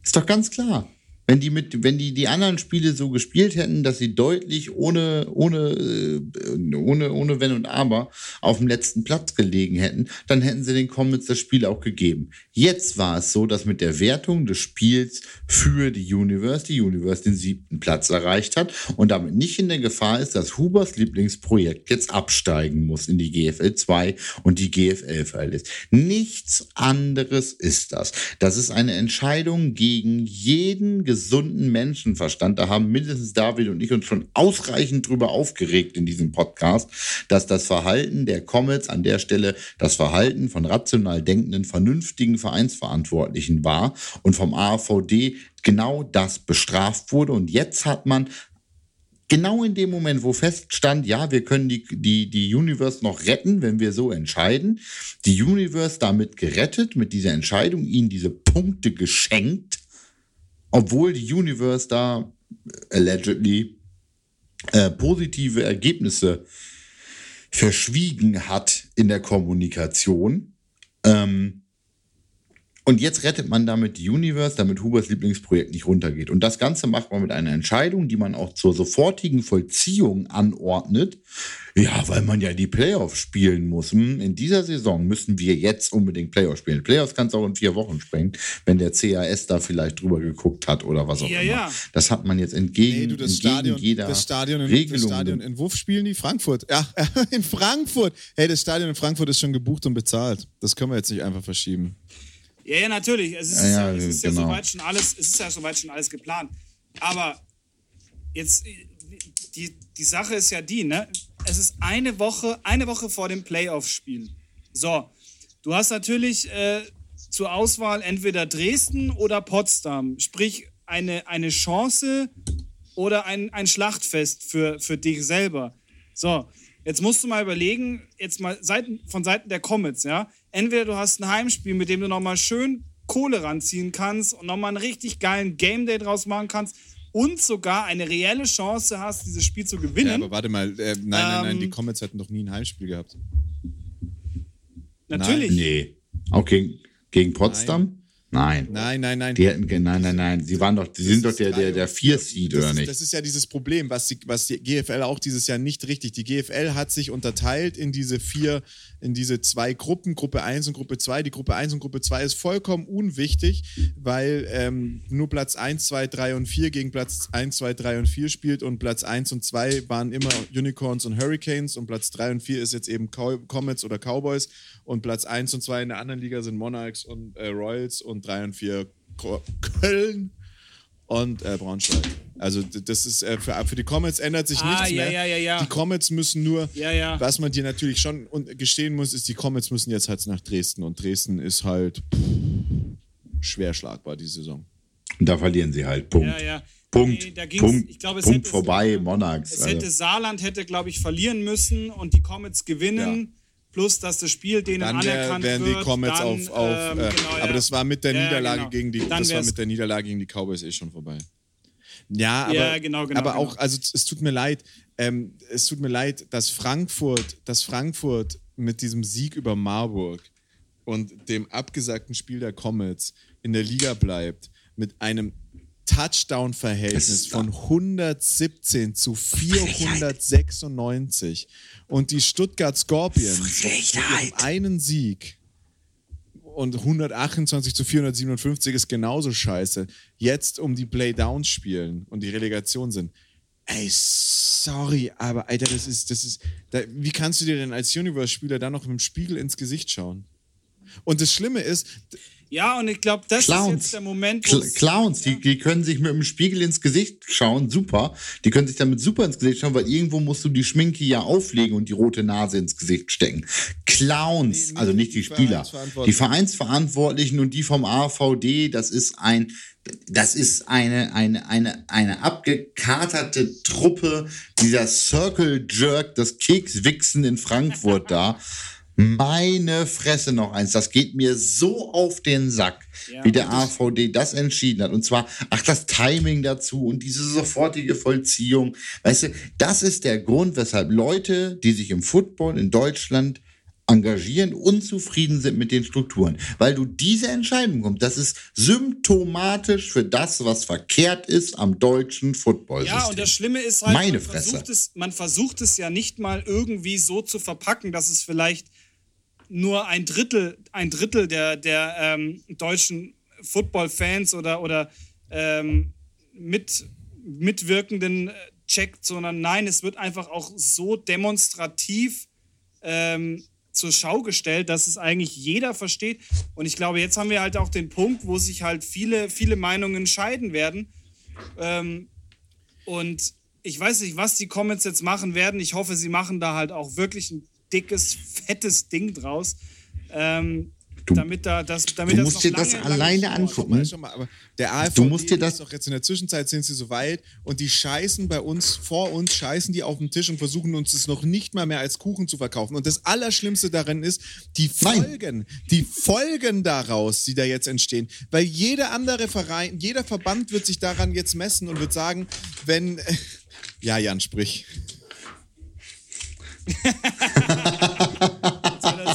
[SPEAKER 3] Ist doch ganz klar. Wenn die mit, wenn die die anderen Spiele so gespielt hätten, dass sie deutlich ohne, ohne, äh, ohne, ohne Wenn und Aber auf dem letzten Platz gelegen hätten, dann hätten sie den Comets das Spiel auch gegeben. Jetzt war es so, dass mit der Wertung des Spiels für die Universe, die Universe den siebten Platz erreicht hat und damit nicht in der Gefahr ist, dass Hubers Lieblingsprojekt jetzt absteigen muss in die GFL 2 und die GFL verlässt. Nichts anderes ist das. Das ist eine Entscheidung gegen jeden gesunden Menschenverstand. Da haben mindestens David und ich uns schon ausreichend drüber aufgeregt in diesem Podcast, dass das Verhalten der Comets an der Stelle das Verhalten von rational denkenden, vernünftigen Vereinsverantwortlichen war und vom AVD genau das bestraft wurde. Und jetzt hat man genau in dem Moment, wo feststand, ja, wir können die, die, die Universe noch retten, wenn wir so entscheiden, die Universe damit gerettet, mit dieser Entscheidung ihnen diese Punkte geschenkt, obwohl die Universe da äh, allegedly äh, positive Ergebnisse verschwiegen hat in der Kommunikation. Ähm, und jetzt rettet man damit die Universe, damit Hubers Lieblingsprojekt nicht runtergeht. Und das Ganze macht man mit einer Entscheidung, die man auch zur sofortigen Vollziehung anordnet. Ja, weil man ja die Playoffs spielen muss. Hm, In dieser Saison müssen wir jetzt unbedingt Playoffs spielen. Playoffs kannst du auch in vier Wochen springen, wenn der CAS da vielleicht drüber geguckt hat oder was auch
[SPEAKER 1] Ja,
[SPEAKER 3] immer.
[SPEAKER 1] ja.
[SPEAKER 3] Das hat man jetzt entgegen,
[SPEAKER 2] Nee, du, das
[SPEAKER 3] entgegen
[SPEAKER 2] Stadion,
[SPEAKER 3] jeder
[SPEAKER 2] das Stadion, in,
[SPEAKER 3] Regelung.
[SPEAKER 2] das Stadion in Wuff spielen die Frankfurt. Ja, [LAUGHS] in Frankfurt. Hey, das Stadion in Frankfurt ist schon gebucht und bezahlt. Das können wir jetzt nicht einfach verschieben.
[SPEAKER 1] Ja, ja, natürlich. Es ist,
[SPEAKER 3] Ja,
[SPEAKER 1] ja,
[SPEAKER 3] ja,
[SPEAKER 1] es ist ja
[SPEAKER 3] genau.
[SPEAKER 1] soweit schon alles, es ist ja soweit schon alles geplant. Aber jetzt, die, die Sache ist ja die, ne? Es ist eine Woche, eine Woche vor dem Playoff-Spiel. So, du hast natürlich äh, zur Auswahl entweder Dresden oder Potsdam. Sprich, eine, eine Chance oder ein, ein Schlachtfest für, für dich selber. So, jetzt musst du mal überlegen, jetzt mal Seiten, von Seiten der Comets, ja. Entweder du hast ein Heimspiel, mit dem du nochmal schön Kohle ranziehen kannst und nochmal einen richtig geilen Game Day draus machen kannst und sogar eine reelle Chance hast, dieses Spiel zu gewinnen.
[SPEAKER 2] Ja, aber warte mal, äh, nein, nein, nein,
[SPEAKER 1] Ähm,
[SPEAKER 2] die Comets hätten doch nie ein Heimspiel gehabt.
[SPEAKER 1] Natürlich.
[SPEAKER 3] Nee. Auch gegen, gegen Potsdam? Nein.
[SPEAKER 2] Nein, nein, nein.
[SPEAKER 3] Die hätten, nein, nein, nein. Sie waren doch, sie sind doch der, der, der Vier-Seed, oder
[SPEAKER 2] ist,
[SPEAKER 3] nicht?
[SPEAKER 2] Das ist ja dieses Problem, was die, was die GFL auch dieses Jahr nicht richtig. Die GFL hat sich unterteilt in diese vier, in diese zwei Gruppen, Gruppe 1 und Gruppe 2. Die Gruppe 1 und Gruppe 2 ist vollkommen unwichtig, weil ähm, nur Platz 1, 2, 3 und 4 gegen Platz 1, 2, 3 und 4 spielt und Platz 1 und 2 waren immer Unicorns und Hurricanes und Platz 3 und 4 ist jetzt eben Cow Comets oder Cowboys und Platz 1 und 2 in der anderen Liga sind Monarchs und äh, Royals und 3 und 4 [LAUGHS] Köln und äh, Braunschweig. Also das ist äh, für, für die Comets ändert sich
[SPEAKER 1] Ah,
[SPEAKER 2] nichts
[SPEAKER 1] ja,
[SPEAKER 2] mehr.
[SPEAKER 1] ja, ja, ja.
[SPEAKER 2] Die Comets müssen nur,
[SPEAKER 1] Ja, ja.
[SPEAKER 2] was man dir natürlich schon gestehen muss, ist, die Comets müssen jetzt halt nach Dresden und Dresden ist halt pff, schwer schlagbar die Saison.
[SPEAKER 3] Und da verlieren sie halt. Punkt.
[SPEAKER 1] Ja, ja.
[SPEAKER 3] Punkt.
[SPEAKER 1] Nee, da ging's-
[SPEAKER 3] Punkt.
[SPEAKER 1] ich glaube, es
[SPEAKER 3] Punkt
[SPEAKER 1] hätte-
[SPEAKER 3] vorbei, Monarchs.
[SPEAKER 1] Es
[SPEAKER 3] Also.
[SPEAKER 1] hätte Saarland hätte, glaube ich, verlieren müssen und die Comets gewinnen. Plus, dass das Spiel denen
[SPEAKER 2] Dann wär,
[SPEAKER 1] anerkannt
[SPEAKER 2] wären
[SPEAKER 1] wird.
[SPEAKER 2] die Comets
[SPEAKER 1] dann,
[SPEAKER 2] auf, auf
[SPEAKER 1] ähm,
[SPEAKER 2] äh,
[SPEAKER 1] genau, ja.
[SPEAKER 2] aber das war mit der
[SPEAKER 1] Ja,
[SPEAKER 2] Niederlage
[SPEAKER 1] genau.
[SPEAKER 2] gegen die, das war mit der Niederlage gegen die Cowboys eh schon vorbei. Ja, aber,
[SPEAKER 1] Ja, genau, genau,
[SPEAKER 2] aber
[SPEAKER 1] genau.
[SPEAKER 2] auch, also es tut mir leid, ähm, es tut mir leid, dass Frankfurt, dass Frankfurt mit diesem Sieg über Marburg und dem abgesagten Spiel der Comets in der Liga bleibt mit einem Touchdown-Verhältnis von 117 zu 496 und die Stuttgart Scorpions mit einen Sieg und 128 zu 457 ist genauso scheiße. Jetzt um die Playdowns spielen und die Relegation sind. Ey, sorry, aber Alter, das ist, das ist, da, wie kannst du dir denn als Universe-Spieler da noch mit dem Spiegel ins Gesicht schauen? Und das Schlimme ist,
[SPEAKER 1] Ja, und ich glaube, das ist
[SPEAKER 3] Clowns.
[SPEAKER 1] jetzt der Moment,
[SPEAKER 3] Cl Clowns, die, die können sich mit dem Spiegel ins Gesicht schauen, super. Die können sich damit super ins Gesicht schauen, weil irgendwo musst du die Schminke ja auflegen und die rote Nase ins Gesicht stecken. Clowns,
[SPEAKER 2] Nee,
[SPEAKER 3] also nicht die
[SPEAKER 2] die
[SPEAKER 3] Spieler. Die Vereinsverantwortlichen und die vom AVD, das ist ein, das ist eine, eine, eine, eine abgekaterte Truppe, dieser Circle Jerk, das Kekswichsen in Frankfurt da. [LAUGHS] Meine Fresse noch eins. Das geht mir so auf den Sack,
[SPEAKER 1] Ja,
[SPEAKER 3] wie der AVD das entschieden hat. Und zwar, ach, das Timing dazu und diese sofortige Vollziehung. Weißt du, das ist der Grund, weshalb Leute, die sich im Football in Deutschland engagieren, unzufrieden sind mit den Strukturen. Weil du diese Entscheidung kommst, das ist symptomatisch für das, was verkehrt ist am deutschen Footballsystem.
[SPEAKER 1] Ja, und das Schlimme ist halt,
[SPEAKER 3] Meine
[SPEAKER 1] man,
[SPEAKER 3] Fresse.
[SPEAKER 1] versucht es, man versucht es ja nicht mal irgendwie so zu verpacken, dass es vielleicht nur ein Drittel, ein Drittel der, der ähm, deutschen Football-Fans oder, oder ähm, mit, Mitwirkenden äh, checkt, sondern nein, es wird einfach auch so demonstrativ ähm, zur Schau gestellt, dass es eigentlich jeder versteht. Und ich glaube, jetzt haben wir halt auch den Punkt, wo sich halt viele, viele Meinungen scheiden werden. Ähm, und ich weiß nicht, was die Comments jetzt machen werden. Ich hoffe, sie machen da halt auch wirklich ein dickes, fettes Ding draus. Ähm,
[SPEAKER 3] Du-
[SPEAKER 1] damit da das, damit
[SPEAKER 3] du
[SPEAKER 1] das
[SPEAKER 3] musst
[SPEAKER 1] noch
[SPEAKER 3] dir das
[SPEAKER 1] lange,
[SPEAKER 3] alleine
[SPEAKER 1] lange
[SPEAKER 3] angucken.
[SPEAKER 2] Guck mal, aber der AfD
[SPEAKER 3] Du musst dir das-
[SPEAKER 2] ist doch jetzt in der Zwischenzeit sind sie so weit und die scheißen bei uns, vor uns, scheißen die auf den Tisch und versuchen uns es noch nicht mal mehr als Kuchen zu verkaufen. Und das Allerschlimmste darin ist, die
[SPEAKER 3] Nein.
[SPEAKER 2] Folgen, die Folgen daraus, die da jetzt entstehen. Weil jeder andere Verein, jeder Verband wird sich daran jetzt messen und wird sagen, wenn. [LAUGHS] Ja, Jan, sprich. [LAUGHS] [LAUGHS]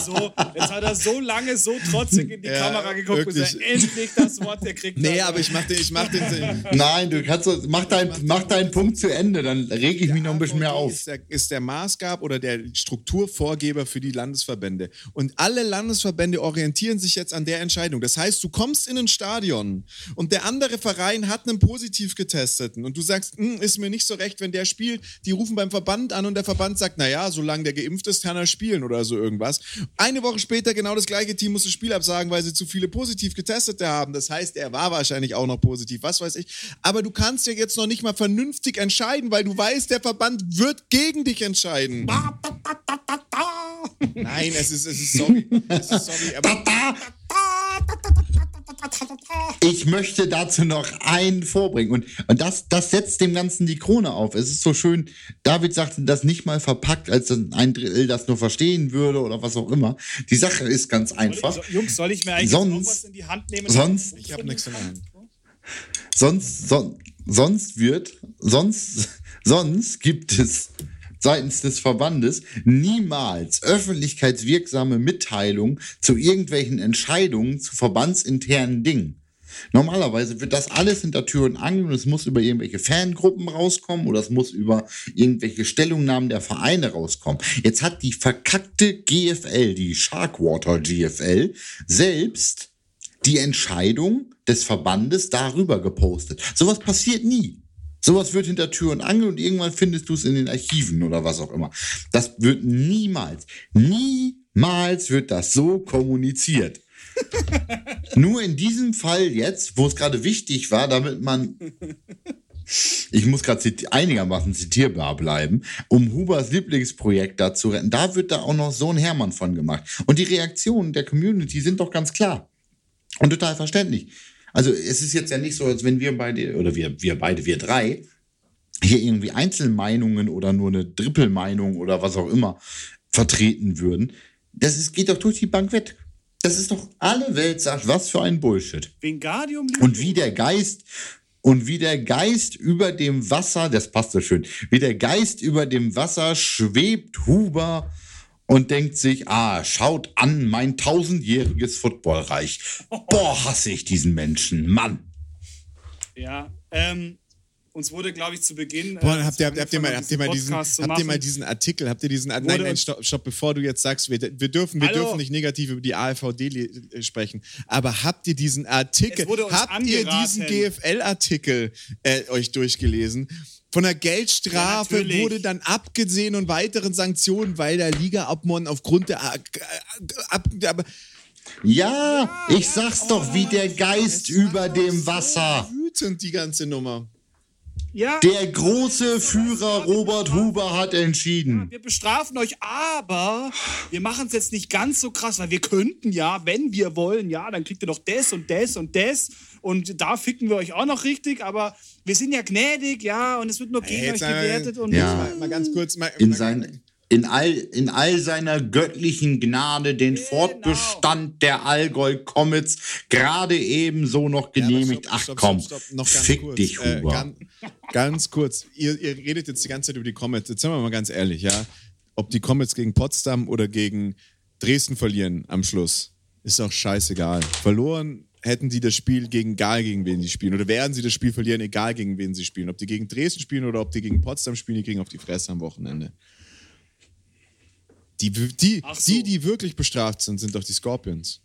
[SPEAKER 1] Jetzt hat, er so, jetzt hat er so lange so trotzig in die
[SPEAKER 2] Ja,
[SPEAKER 1] Kamera geguckt
[SPEAKER 2] wirklich.
[SPEAKER 1] gesagt, endlich das Wort, der kriegt
[SPEAKER 2] Nee, aber ich mach den, ich mach den.
[SPEAKER 3] Nein, du kannst mach, dein, mach deinen Punkt zu Ende, dann reg ich mich noch ein bisschen mehr auf.
[SPEAKER 2] Ist der, ist der Maßgab oder der Strukturvorgeber für die Landesverbände. Und alle Landesverbände orientieren sich jetzt an der Entscheidung. Das heißt, du kommst in ein Stadion und der andere Verein hat einen positiv getesteten und du sagst, "Hm, ist mir nicht so recht, wenn der spielt. Die rufen beim Verband an und der Verband sagt, naja, solange der geimpft ist, kann er spielen oder so irgendwas. Eine Woche später genau das gleiche Team muss das Spiel absagen, weil sie zu viele positiv getestete haben. Das heißt, er war wahrscheinlich auch noch positiv, was weiß ich. Aber du kannst ja jetzt noch nicht mal vernünftig entscheiden, weil du weißt, der Verband wird gegen dich entscheiden. Nein, es ist, es ist sorry. Es ist sorry, aber
[SPEAKER 3] Ich möchte dazu noch einen vorbringen. Und, und das, das setzt dem Ganzen die Krone auf. Es ist so schön, David sagte das nicht mal verpackt, als ein Drittel das nur verstehen würde oder was auch immer. Die Sache ist ganz einfach.
[SPEAKER 1] So, Jungs, soll ich mir eigentlich
[SPEAKER 3] Sonst-
[SPEAKER 1] was in die Hand nehmen?
[SPEAKER 3] sonst-
[SPEAKER 2] ich habe nichts in der Hand.
[SPEAKER 3] Sonst, son, sonst wird, sonst, sonst gibt es seitens des Verbandes niemals öffentlichkeitswirksame Mitteilungen zu irgendwelchen Entscheidungen zu verbandsinternen Dingen. Normalerweise wird das alles hinter Tür und Angel und es muss über irgendwelche Fangruppen rauskommen oder es muss über irgendwelche Stellungnahmen der Vereine rauskommen. Jetzt hat die verkackte GFL, die Sharkwater GFL, selbst die Entscheidung des Verbandes darüber gepostet. Sowas passiert nie. Sowas wird hinter Tür und Angel und irgendwann findest du es in den Archiven oder was auch immer. Das wird niemals, niemals wird das so kommuniziert. Nur in diesem Fall jetzt, wo es gerade wichtig war, damit man, ich muss gerade einigermaßen zitierbar bleiben, um Hubers Lieblingsprojekt da zu retten, da wird da auch noch so ein Hermann von gemacht. Und die Reaktionen der Community sind doch ganz klar und total verständlich. Also es ist jetzt ja nicht so, als wenn wir beide, oder wir, wir beide, wir drei, hier irgendwie Einzelmeinungen oder nur eine Trippelmeinung oder was auch immer vertreten würden. Das ist, geht doch durch die Bank weg. Das ist doch alle Welt sagt, was für ein Bullshit.
[SPEAKER 1] Wingardium
[SPEAKER 3] Und wie der Geist und wie der Geist über dem Wasser, das passt so schön, wie der Geist über dem Wasser schwebt Huber und denkt sich, ah, schaut an, mein tausendjähriges Footballreich. [LAUGHS] Boah, hasse ich diesen Menschen, Mann.
[SPEAKER 1] Ja, ähm, uns wurde, glaube ich, zu Beginn.
[SPEAKER 2] Boah, äh, habt, ihr, habt, ihr mal, habt, ihr mal diesen, habt ihr mal diesen Artikel, habt ihr diesen. Nein, nein, stopp, stopp, bevor du jetzt sagst, wir, wir, dürfen, wir dürfen nicht negativ über die AfVD äh, sprechen. Aber habt ihr diesen Artikel, habt ihr diesen GFL-Artikel äh, euch durchgelesen? Von der Geldstrafe ja, wurde dann abgesehen und weiteren Sanktionen, weil der Liga-Obmann aufgrund der. Ab, ab, ab,
[SPEAKER 3] ja, ich sag's doch, wie der Geist über dem Wasser.
[SPEAKER 2] Wütend, die ganze Nummer.
[SPEAKER 3] Ja. Der große Führer Robert Huber hat entschieden.
[SPEAKER 1] Ja, wir bestrafen euch, aber wir machen es jetzt nicht ganz so krass, weil wir könnten ja, wenn wir wollen, ja, dann kriegt ihr doch das und das und das und da ficken wir euch auch noch richtig, aber wir sind ja gnädig, ja, und es wird nur gegen hey, euch gewertet. Und
[SPEAKER 3] ja. mal, mal ganz kurz. Mal, in, sein, in all, in all seiner göttlichen Gnade den genau. Fortbestand der Allgäu Comets gerade ebenso noch genehmigt. Ja, stopp, Ach komm, stopp, stopp, fick kurz. dich, äh, Huber.
[SPEAKER 2] Äh, ganz, ganz, kurz, ihr, ihr, redet jetzt die ganze Zeit über die Comets. Jetzt sind wir mal ganz ehrlich, ja. Ob die Comets gegen Potsdam oder gegen Dresden verlieren am Schluss, ist doch scheißegal. Verloren hätten die das Spiel gegen egal gegen wen sie spielen oder werden sie das Spiel verlieren, egal gegen wen sie spielen. Ob die gegen Dresden spielen oder ob die gegen Potsdam spielen, die kriegen auf die Fresse am Wochenende. Die, die, so. die, die wirklich bestraft sind, sind doch die Scorpions.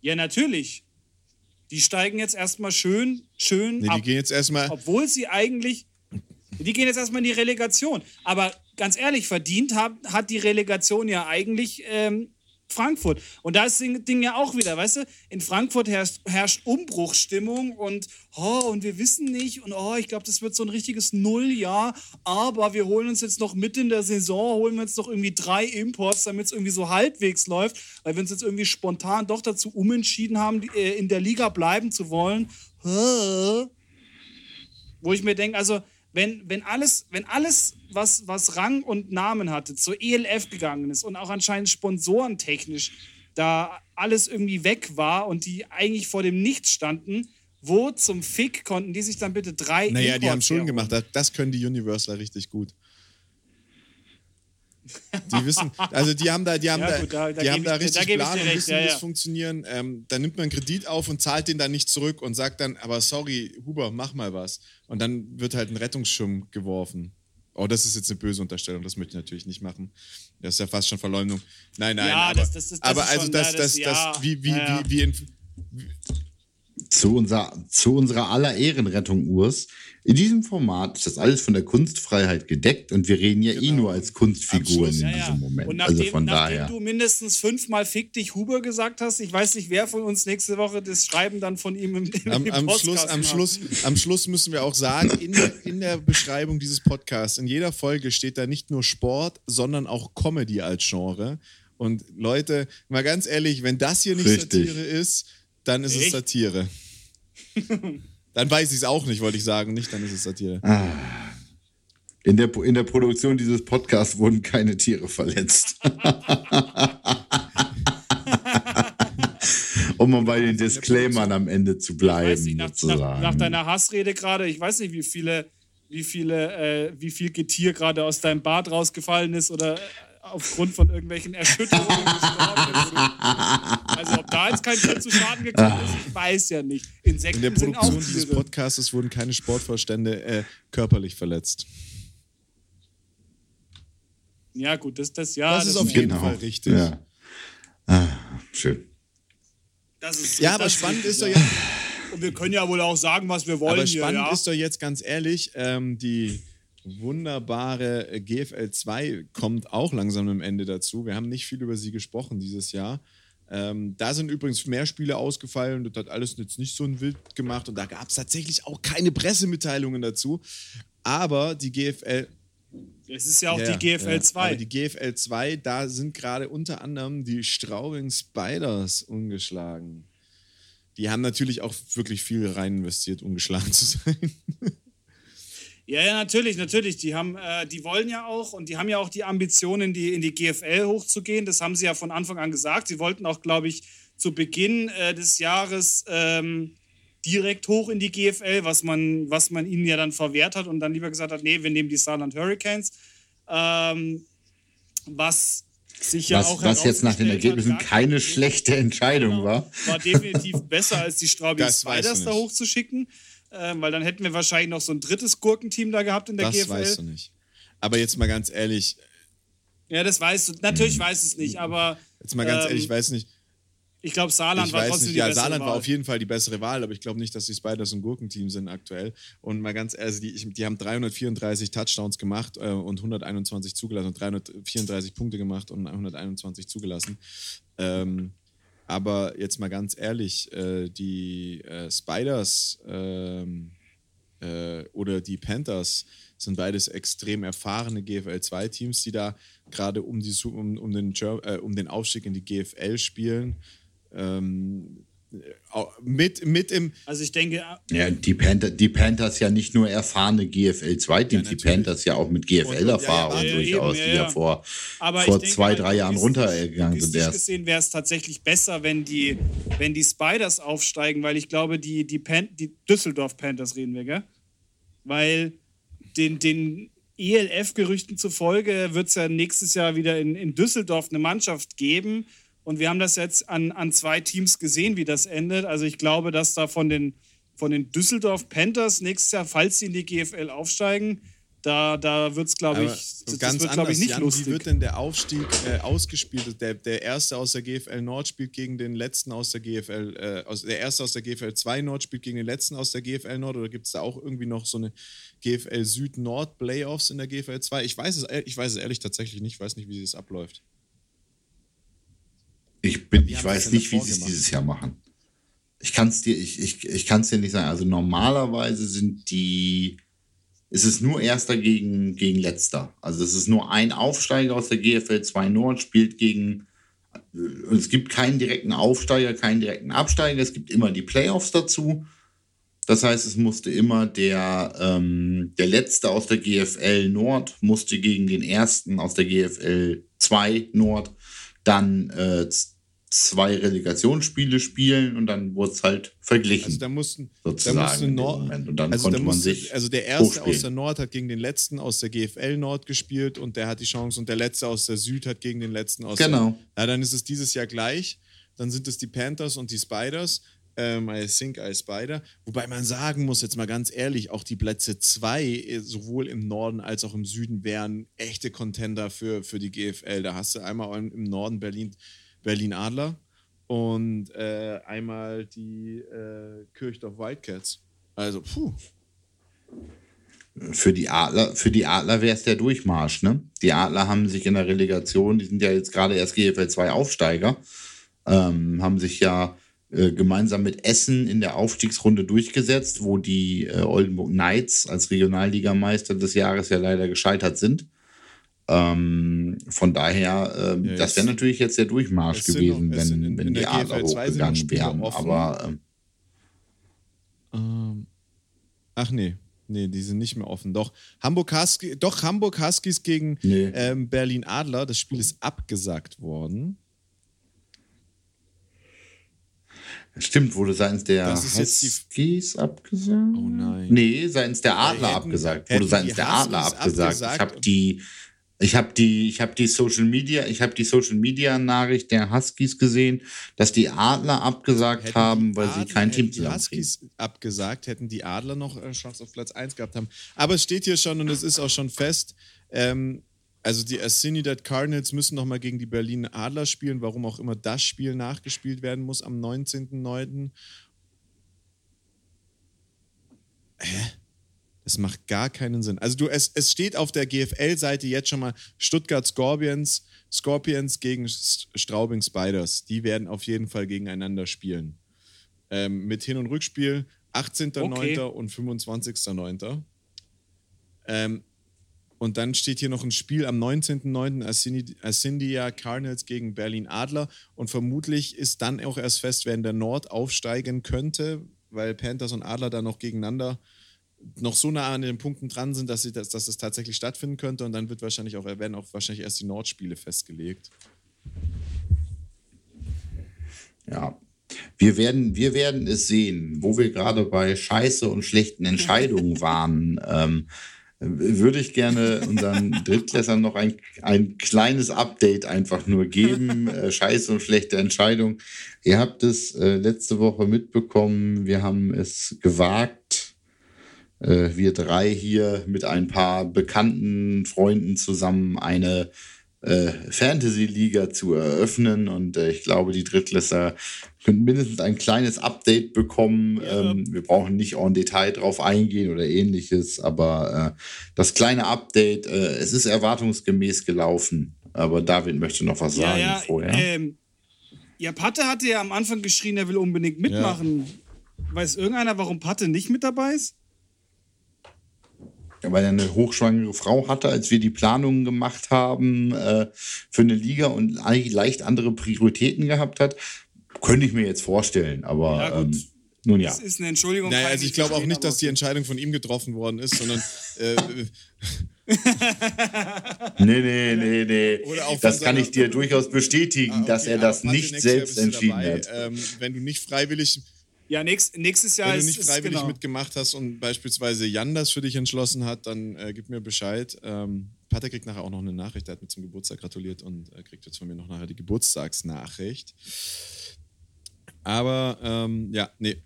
[SPEAKER 1] Ja, natürlich. Die steigen jetzt erstmal schön, schön.
[SPEAKER 2] Nee, ab, die gehen jetzt erstmal.
[SPEAKER 1] Obwohl sie eigentlich. Die gehen jetzt erstmal in die Relegation. Aber ganz ehrlich, verdient hat, hat die Relegation ja eigentlich ähm, Frankfurt. Und da ist das Ding ja auch wieder, weißt du, in Frankfurt herrscht, herrscht Umbruchstimmung und, oh, und wir wissen nicht und, oh, ich glaube, das wird so ein richtiges Nulljahr, aber wir holen uns jetzt noch mit in der Saison, holen wir jetzt noch irgendwie drei Imports, damit es irgendwie so halbwegs läuft, weil wir uns jetzt irgendwie spontan doch dazu umentschieden haben, äh, in der Liga bleiben zu wollen. Wo ich mir denke, also, wenn, wenn alles, wenn alles was, was Rang und Namen hatte, zur ELF gegangen ist und auch anscheinend sponsorentechnisch da alles irgendwie weg war und die eigentlich vor dem Nichts standen, wo zum Fick konnten die sich dann bitte drei
[SPEAKER 2] Naja, Imports die haben schon gemacht. Das können die Universal richtig gut. Die wissen, also die haben da, die haben ja, da, gut, da, die haben da richtig da Plan und wissen, ja, ja. wie es funktionieren. Ähm, dann nimmt man einen Kredit auf und zahlt den dann nicht zurück und sagt dann, aber sorry, Huber, mach mal was. Und dann wird halt ein Rettungsschirm geworfen. Oh, das ist jetzt eine böse Unterstellung, das möchte ich natürlich nicht machen. Das ist ja fast schon Verleumdung. Nein, nein, ja, aber, das, das, das, aber also schon, das, das, das, das, wie, wie, wie, wie, in, wie
[SPEAKER 3] zu, unser, zu unserer aller Ehrenrettung, Urs, in diesem Format ist das alles von der Kunstfreiheit gedeckt und wir reden ja eh genau. eh nur als Kunstfiguren Schluss, in ja, diesem Moment. Und
[SPEAKER 1] nachdem,
[SPEAKER 3] also von
[SPEAKER 1] nachdem
[SPEAKER 3] daher.
[SPEAKER 1] du mindestens fünfmal Fick dich Huber gesagt hast, ich weiß nicht, wer von uns nächste Woche das Schreiben dann von ihm im, im,
[SPEAKER 2] am, am Schluss, am, Schluss, am Schluss müssen wir auch sagen, in der, in der Beschreibung dieses Podcasts, in jeder Folge steht da nicht nur Sport, sondern auch Comedy als Genre. Und Leute, mal ganz ehrlich, wenn das hier nicht Richtig. Satire ist, dann ist Echt? es Satire. [LAUGHS] Dann weiß ich es auch nicht, wollte ich sagen. Nicht, dann ist es Satire. Ah.
[SPEAKER 3] In der, in der Produktion dieses Podcasts wurden keine Tiere verletzt. [LAUGHS] um mal bei den Disclaimern am Ende zu bleiben. Nicht,
[SPEAKER 1] nach, nach, nach, deiner Hassrede gerade, ich weiß nicht, wie viele, wie viele, äh, wie viel Getier gerade aus deinem Bart rausgefallen ist oder aufgrund von irgendwelchen Erschütterungen gestorben ist. Also ob da jetzt kein Tier zu Schaden gekommen ist, ich weiß ja nicht. Insekten
[SPEAKER 2] In der
[SPEAKER 1] sind auch
[SPEAKER 2] Produktion dieses. Podcasts wurden keine Sportvorstände äh, körperlich verletzt.
[SPEAKER 1] Ja gut, das, das ja.
[SPEAKER 2] Das ist auf jeden Fall richtig.
[SPEAKER 3] Ja. Ah, schön.
[SPEAKER 1] das ist,
[SPEAKER 2] Ja, aber
[SPEAKER 1] das
[SPEAKER 2] spannend ist doch
[SPEAKER 1] ja.
[SPEAKER 2] jetzt,
[SPEAKER 1] Und wir können ja wohl auch sagen, was wir wollen
[SPEAKER 2] aber
[SPEAKER 1] hier,
[SPEAKER 2] spannend
[SPEAKER 1] ja.
[SPEAKER 2] ist doch jetzt ganz ehrlich, ähm, die wunderbare äh, GFL 2 kommt auch langsam am Ende dazu. Wir haben nicht viel über sie gesprochen dieses Jahr. Ähm, da sind übrigens mehr Spiele ausgefallen. Das hat alles jetzt nicht so ein Wild gemacht. Und da gab es tatsächlich auch keine Pressemitteilungen dazu. Aber die GFL,
[SPEAKER 1] Es ist ja auch
[SPEAKER 2] Ja,
[SPEAKER 1] die GFL
[SPEAKER 2] ja.
[SPEAKER 1] 2.
[SPEAKER 2] Aber die GFL 2, da sind gerade unter anderem die Straubing Spiders ungeschlagen. Die haben natürlich auch wirklich viel rein investiert, ungeschlagen zu sein. [LAUGHS]
[SPEAKER 1] Ja, ja, natürlich, natürlich. Die haben, äh, die wollen ja auch und die haben ja auch die Ambition, in die, in die GFL hochzugehen. Das haben sie ja von Anfang an gesagt. Sie wollten auch, glaube ich, zu Beginn äh, des Jahres ähm, direkt hoch in die GFL, was man, was man ihnen ja dann verwehrt hat und dann lieber gesagt hat, nee, wir nehmen die Saarland Hurricanes. Ähm, was sich ja
[SPEAKER 3] was,
[SPEAKER 1] auch
[SPEAKER 3] was jetzt nach den Ergebnissen keine schlechte Entscheidung
[SPEAKER 1] Genau.
[SPEAKER 3] war.
[SPEAKER 1] War definitiv besser, als die Straubing Spiders da hochzuschicken. Ähm, weil dann hätten wir wahrscheinlich noch so ein drittes Gurkenteam da gehabt in der
[SPEAKER 2] Das
[SPEAKER 1] GFL.
[SPEAKER 2] weißt du nicht. Aber jetzt mal ganz ehrlich,
[SPEAKER 1] Ja, das weißt du. Natürlich weiß es nicht, aber
[SPEAKER 2] jetzt mal ganz
[SPEAKER 1] Ähm,
[SPEAKER 2] ehrlich, ich weiß nicht,
[SPEAKER 1] ich glaube, Saarland
[SPEAKER 2] ich
[SPEAKER 1] war trotzdem
[SPEAKER 2] nicht,
[SPEAKER 1] die
[SPEAKER 2] ja,
[SPEAKER 1] bessere
[SPEAKER 2] Saarland
[SPEAKER 1] Wahl.
[SPEAKER 2] war auf jeden Fall die bessere Wahl, aber ich glaube nicht, dass die Spiders ein Gurkenteam sind aktuell. Und mal ganz ehrlich, die, ich, die haben 334 Touchdowns gemacht äh, und 121 zugelassen und 334 Punkte gemacht und 121 zugelassen. Ähm, aber jetzt mal ganz ehrlich, äh, die äh, Spiders ähm, äh, oder die Panthers sind beides extrem erfahrene GFL-2-Teams, die da gerade um, um, um, äh, um den Aufstieg in die GFL spielen. Ähm, mit, mit im,
[SPEAKER 1] Also ich denke,
[SPEAKER 3] Ja, die, Panther, die Panthers ja nicht nur erfahrene GFL 2 Teams,
[SPEAKER 2] Ja,
[SPEAKER 3] die. Panthers ja auch mit GFL-Erfahrung
[SPEAKER 1] ja, ja,
[SPEAKER 3] durchaus,
[SPEAKER 1] eben,
[SPEAKER 3] die
[SPEAKER 1] ja,
[SPEAKER 3] vor,
[SPEAKER 1] aber
[SPEAKER 3] vor
[SPEAKER 1] denke
[SPEAKER 3] zwei,
[SPEAKER 1] halt,
[SPEAKER 3] drei Jahren runtergegangen sind erst.
[SPEAKER 1] gesehen wäre es tatsächlich besser, wenn die, wenn die Spiders aufsteigen, weil ich glaube, die, die, Pan die Düsseldorf Panthers reden wir, gell? Weil den, den ELF-Gerüchten zufolge wird es ja nächstes Jahr wieder in, in Düsseldorf eine Mannschaft geben. Und wir haben das jetzt an, an zwei Teams gesehen, wie das endet. Also ich glaube, dass da von den, von den Düsseldorf Panthers nächstes Jahr, falls sie in die GFL aufsteigen, da, da wird es, glaube ich, das,
[SPEAKER 2] ganz
[SPEAKER 1] das wird,
[SPEAKER 2] anders,
[SPEAKER 1] glaube ich, nicht
[SPEAKER 2] Jan,
[SPEAKER 1] lustig.
[SPEAKER 2] Wie wird denn der Aufstieg äh, ausgespielt? Der, der erste aus der GFL Nord spielt gegen den letzten aus der GFL, äh, aus, der erste aus der GFL 2 Nord spielt gegen den letzten aus der GFL Nord oder gibt es da auch irgendwie noch so eine GFL Süd Nord Playoffs in der GFL 2? Ich weiß es, äh, ich weiß es ehrlich tatsächlich nicht, ich weiß nicht, wie das abläuft.
[SPEAKER 3] Ich, bin, ich weiß nicht, wie sie es dieses Jahr machen. Ich kann es dir, ich, ich, ich kann's dir nicht sagen. Also normalerweise sind die, ist es nur Erster gegen, gegen Letzter. Also es ist nur ein Aufsteiger aus der GFL 2 Nord, spielt gegen, äh, es gibt keinen direkten Aufsteiger, keinen direkten Absteiger. Es gibt immer die Playoffs dazu. Das heißt, es musste immer der, ähm, der Letzte aus der GFL Nord musste gegen den Ersten aus der GFL 2 Nord dann äh, zwei Relegationsspiele spielen und dann wurde es halt verglichen.
[SPEAKER 2] Also da mussten, da
[SPEAKER 3] sozusagen
[SPEAKER 2] musste
[SPEAKER 3] in dem
[SPEAKER 2] Nord.
[SPEAKER 3] Und dann
[SPEAKER 2] also
[SPEAKER 3] konnte
[SPEAKER 2] da
[SPEAKER 3] man
[SPEAKER 2] musste,
[SPEAKER 3] sich
[SPEAKER 2] also der erste
[SPEAKER 3] hochspielen.
[SPEAKER 2] aus der Nord hat gegen den letzten aus der GFL Nord gespielt und der hat die Chance und der letzte aus der Süd hat gegen den letzten aus
[SPEAKER 3] Genau.
[SPEAKER 2] der Ja, dann ist es dieses Jahr gleich. Dann sind es die Panthers und die Spiders. Ähm, I think I Spider. Wobei man sagen muss, jetzt mal ganz ehrlich, auch die Plätze 2, sowohl im Norden als auch im Süden, wären echte Contender für, für die GFL. Da hast du einmal im Norden Berlin, Berlin Adler und äh, einmal die äh, Kirchdorf Wildcats. Also, puh.
[SPEAKER 3] Für die Adler, Adler wäre es der Durchmarsch, ne? Die Adler haben sich in der Relegation, die sind ja jetzt gerade erst GFL 2 Aufsteiger, ähm, haben sich ja äh, gemeinsam mit Essen in der Aufstiegsrunde durchgesetzt, wo die äh, Oldenburg Knights als Regionalligameister des Jahres ja leider gescheitert sind. Ähm, von daher, ähm,
[SPEAKER 2] Ja,
[SPEAKER 3] das wäre natürlich jetzt der Durchmarsch gewesen,
[SPEAKER 2] noch-
[SPEAKER 3] wenn,
[SPEAKER 2] in-
[SPEAKER 3] wenn
[SPEAKER 2] in
[SPEAKER 3] die Adler
[SPEAKER 2] GFL 2 sind noch
[SPEAKER 3] hochgegangen wären. Aber ähm,
[SPEAKER 2] Ähm, ach nee, nee, die sind nicht mehr offen. Doch, Hamburg, Husky, doch Hamburg Huskies gegen
[SPEAKER 3] Nee.
[SPEAKER 2] ähm, Berlin Adler. Das Spiel ist abgesagt worden.
[SPEAKER 3] Stimmt, wurde seitens der Huskies abgesagt?
[SPEAKER 2] Oh nein.
[SPEAKER 3] Nee, seitens der Adler
[SPEAKER 2] hätten-
[SPEAKER 3] abgesagt. Wurde seitens der Adler abgesagt.
[SPEAKER 2] abgesagt
[SPEAKER 3] Ich habe die, Ich habe die, ich habe die Social Media, ich habe die Social Media Nachricht der Huskies gesehen, dass die Adler abgesagt
[SPEAKER 2] Hätten
[SPEAKER 3] haben, weil
[SPEAKER 2] Adler-
[SPEAKER 3] sie kein Team
[SPEAKER 2] hätten die. Huskies abgesagt, hätten die Adler noch äh, Chance auf Platz 1 gehabt haben. Aber es steht hier schon und es ist auch schon fest. Ähm, also die Assinidad Cardinals müssen nochmal gegen die Berlin Adler spielen, warum auch immer das Spiel nachgespielt werden muss am 19.09. Hä? Das macht gar keinen Sinn. Also du, es, es steht auf der GFL-Seite jetzt schon mal Stuttgart Scorpions, Scorpions gegen Straubing Spiders. Die werden auf jeden Fall gegeneinander spielen. Ähm, mit Hin- und Rückspiel 18.09. und 25.09. Ähm, und dann steht hier noch ein Spiel am 19.09. Assini- Assindia Cardinals gegen Berlin Adler. Und vermutlich ist dann auch erst fest, wer in der Nord aufsteigen könnte, weil Panthers und Adler da noch gegeneinander noch so nah an den Punkten dran sind, dass, sie das, dass das tatsächlich stattfinden könnte. Und dann wird wahrscheinlich auch, werden auch wahrscheinlich erst die Nordspiele festgelegt.
[SPEAKER 3] Ja. Wir werden, wir werden es sehen, wo wir gerade bei Scheiße und schlechten Entscheidungen [LAUGHS] waren. Ähm, würde ich gerne unseren Drittklässern noch ein, ein kleines Update einfach nur geben. [LAUGHS] Äh, Scheiße und schlechte Entscheidung. Ihr habt es äh, letzte Woche mitbekommen. Wir haben es gewagt, wir drei hier mit ein paar bekannten Freunden zusammen eine äh, Fantasy-Liga zu eröffnen. Und äh, ich glaube, die Drittklässler können mindestens ein kleines Update bekommen.
[SPEAKER 1] Ja.
[SPEAKER 3] Ähm, wir brauchen nicht en Detail drauf eingehen oder ähnliches, aber äh, das kleine Update, äh, es ist erwartungsgemäß gelaufen. Aber David möchte noch was
[SPEAKER 1] Ja,
[SPEAKER 3] sagen
[SPEAKER 1] ja.
[SPEAKER 3] vorher.
[SPEAKER 1] Ähm, ja, Patte hatte ja am Anfang geschrien, er will unbedingt mitmachen. Weiß irgendeiner, warum Patte nicht mit dabei ist?
[SPEAKER 3] Ja, weil er eine hochschwangere Frau hatte, als wir die Planungen gemacht haben äh, für eine Liga und eigentlich leicht andere Prioritäten gehabt hat. Könnte ich mir jetzt vorstellen, aber
[SPEAKER 1] Ja, gut.
[SPEAKER 3] ähm, nun ja.
[SPEAKER 1] Das ist eine Entschuldigung.
[SPEAKER 2] Naja, also ich glaube auch nicht, dass die Entscheidung von ihm getroffen worden ist, sondern äh, [LAUGHS] [LAUGHS]
[SPEAKER 3] Nee, nee, nee, nee. Das kann ich dir durchaus bestätigen,
[SPEAKER 2] Ah, okay,
[SPEAKER 3] dass er das nicht selbst entschieden
[SPEAKER 2] dabei.
[SPEAKER 3] hat.
[SPEAKER 2] Ähm, wenn du nicht freiwillig,
[SPEAKER 1] Ja, nächst, nächstes Jahr
[SPEAKER 2] wenn
[SPEAKER 1] ist
[SPEAKER 2] du nicht
[SPEAKER 1] ist
[SPEAKER 2] freiwillig
[SPEAKER 1] genau.
[SPEAKER 2] mitgemacht hast und beispielsweise Jan das für dich entschlossen hat, dann äh, gib mir Bescheid. Ähm, Patte kriegt nachher auch noch eine Nachricht, der hat mir zum Geburtstag gratuliert und äh, kriegt jetzt von mir noch nachher die Geburtstagsnachricht. Aber ähm, ja, nee,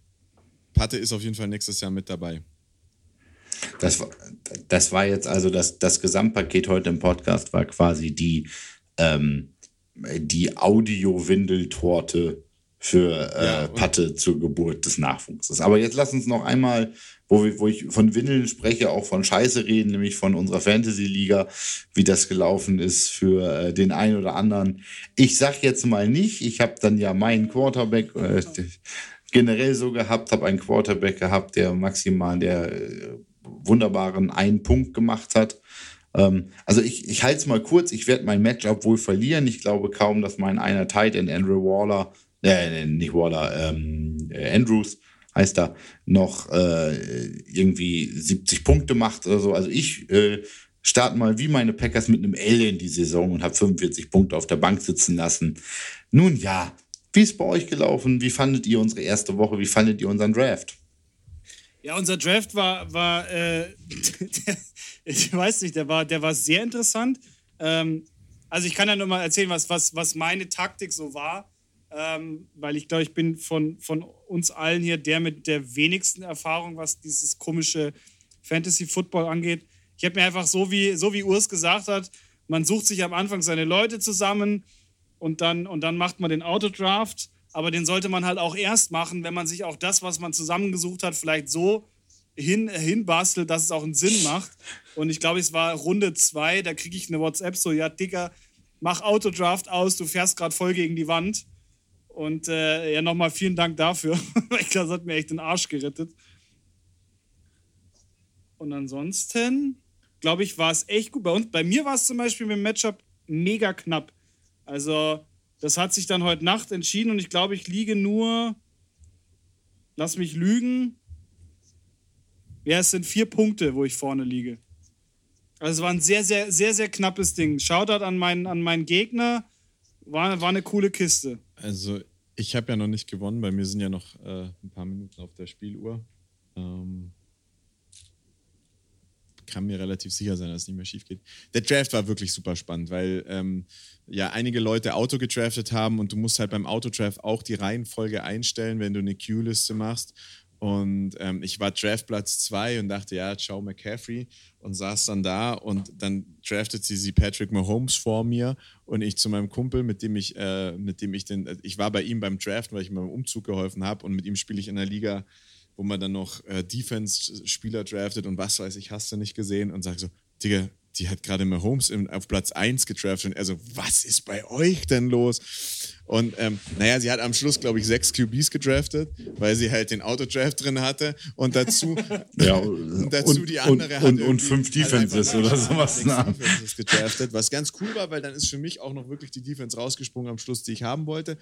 [SPEAKER 2] Patte ist auf jeden Fall nächstes Jahr mit dabei.
[SPEAKER 3] Das war, das war jetzt also das, das Gesamtpaket heute im Podcast war quasi die, ähm, die Audio-Windeltorte für äh,
[SPEAKER 2] Ja,
[SPEAKER 3] Patte zur Geburt des Nachwuchses. Aber jetzt lass uns noch einmal, wo, wir, wo ich von Windeln spreche, auch von Scheiße reden, nämlich von unserer Fantasy-Liga, wie das gelaufen ist für äh, den einen oder anderen. Ich sag jetzt mal nicht, ich habe dann ja meinen Quarterback äh, generell so gehabt, habe einen Quarterback gehabt, der maximal der äh, wunderbaren einen Punkt gemacht hat. Ähm, also ich, ich halte es mal kurz, ich werde mein Matchup wohl verlieren. Ich glaube kaum, dass mein einer Tight End Andrew Waller, äh, nicht Waller, ähm, äh, Andrews heißt er, noch äh, irgendwie 70 Punkte macht oder so. Also ich äh, starte mal wie meine Packers mit einem L in die Saison und habe 45 Punkte auf der Bank sitzen lassen. Nun ja, wie ist bei euch gelaufen? Wie fandet ihr unsere erste Woche? Wie fandet ihr unseren Draft?
[SPEAKER 1] Ja, unser Draft war, war äh, [LAUGHS] ich weiß nicht, der war, der war sehr interessant. Ähm, also ich kann ja nur mal erzählen, was, was, was meine Taktik so war, ähm, weil ich glaube, ich bin von, von uns allen hier der mit der wenigsten Erfahrung, was dieses komische Fantasy-Football angeht. Ich habe mir einfach so wie, so wie Urs gesagt hat, man sucht sich am Anfang seine Leute zusammen und dann, und dann macht man den Autodraft. Aber den sollte man halt auch erst machen, wenn man sich auch das, was man zusammengesucht hat, vielleicht so hin, hinbastelt, dass es auch einen Sinn macht. Und ich glaube, es war Runde zwei, da kriege ich eine WhatsApp so, ja, Dicker, mach Autodraft aus, du fährst gerade voll gegen die Wand. Und äh, ja, nochmal vielen Dank dafür. [LAUGHS] das hat mir echt den Arsch gerettet. Und ansonsten, glaube ich, war es echt gut. Bei uns, bei mir war es zum Beispiel mit dem Matchup mega knapp. Also, das hat sich dann heute Nacht entschieden und ich glaube, ich liege nur, lass mich lügen, ja, es sind vier Punkte, wo ich vorne liege. Also es war ein sehr, sehr, sehr, sehr knappes Ding. Shoutout an meinen, an meinen Gegner. War, war eine coole Kiste.
[SPEAKER 2] Also, ich habe ja noch nicht gewonnen, bei mir sind ja noch äh, ein paar Minuten auf der Spieluhr. Ähm, kann mir relativ sicher sein, dass es nicht mehr schief geht. Der Draft war wirklich super spannend, weil ähm, ja einige Leute Auto gedraftet haben und du musst halt beim Autodraft auch die Reihenfolge einstellen, wenn du eine Q-Liste machst. Und ähm, ich war Draftplatz 2 und dachte, ja, ciao McCaffrey und saß dann da und dann draftet sie sie Patrick Mahomes vor mir und ich zu meinem Kumpel, mit dem ich, äh, mit dem ich den, ich war bei ihm beim Draft, weil ich ihm beim Umzug geholfen habe und mit ihm spiele ich in der Liga, wo man dann noch äh, Defense-Spieler draftet und was weiß ich, hast du nicht gesehen? Und sag so, Digga, die hat gerade Mahomes im, auf Platz 1 gedraftet und er so, was ist bei euch denn los? Und ähm, naja, sie hat am Schluss, glaube ich, sechs QBs gedraftet, weil sie halt den Autodraft drin hatte und dazu, [LAUGHS]
[SPEAKER 3] Ja,
[SPEAKER 2] und [LAUGHS] dazu
[SPEAKER 3] und-
[SPEAKER 2] die andere
[SPEAKER 3] und-
[SPEAKER 2] hat
[SPEAKER 3] und- und fünf
[SPEAKER 2] halt
[SPEAKER 3] Defenses oder sowas, na.
[SPEAKER 2] Defenses gedraftet, was ganz cool war, weil dann ist für mich auch noch wirklich die Defense rausgesprungen am Schluss, die ich haben wollte.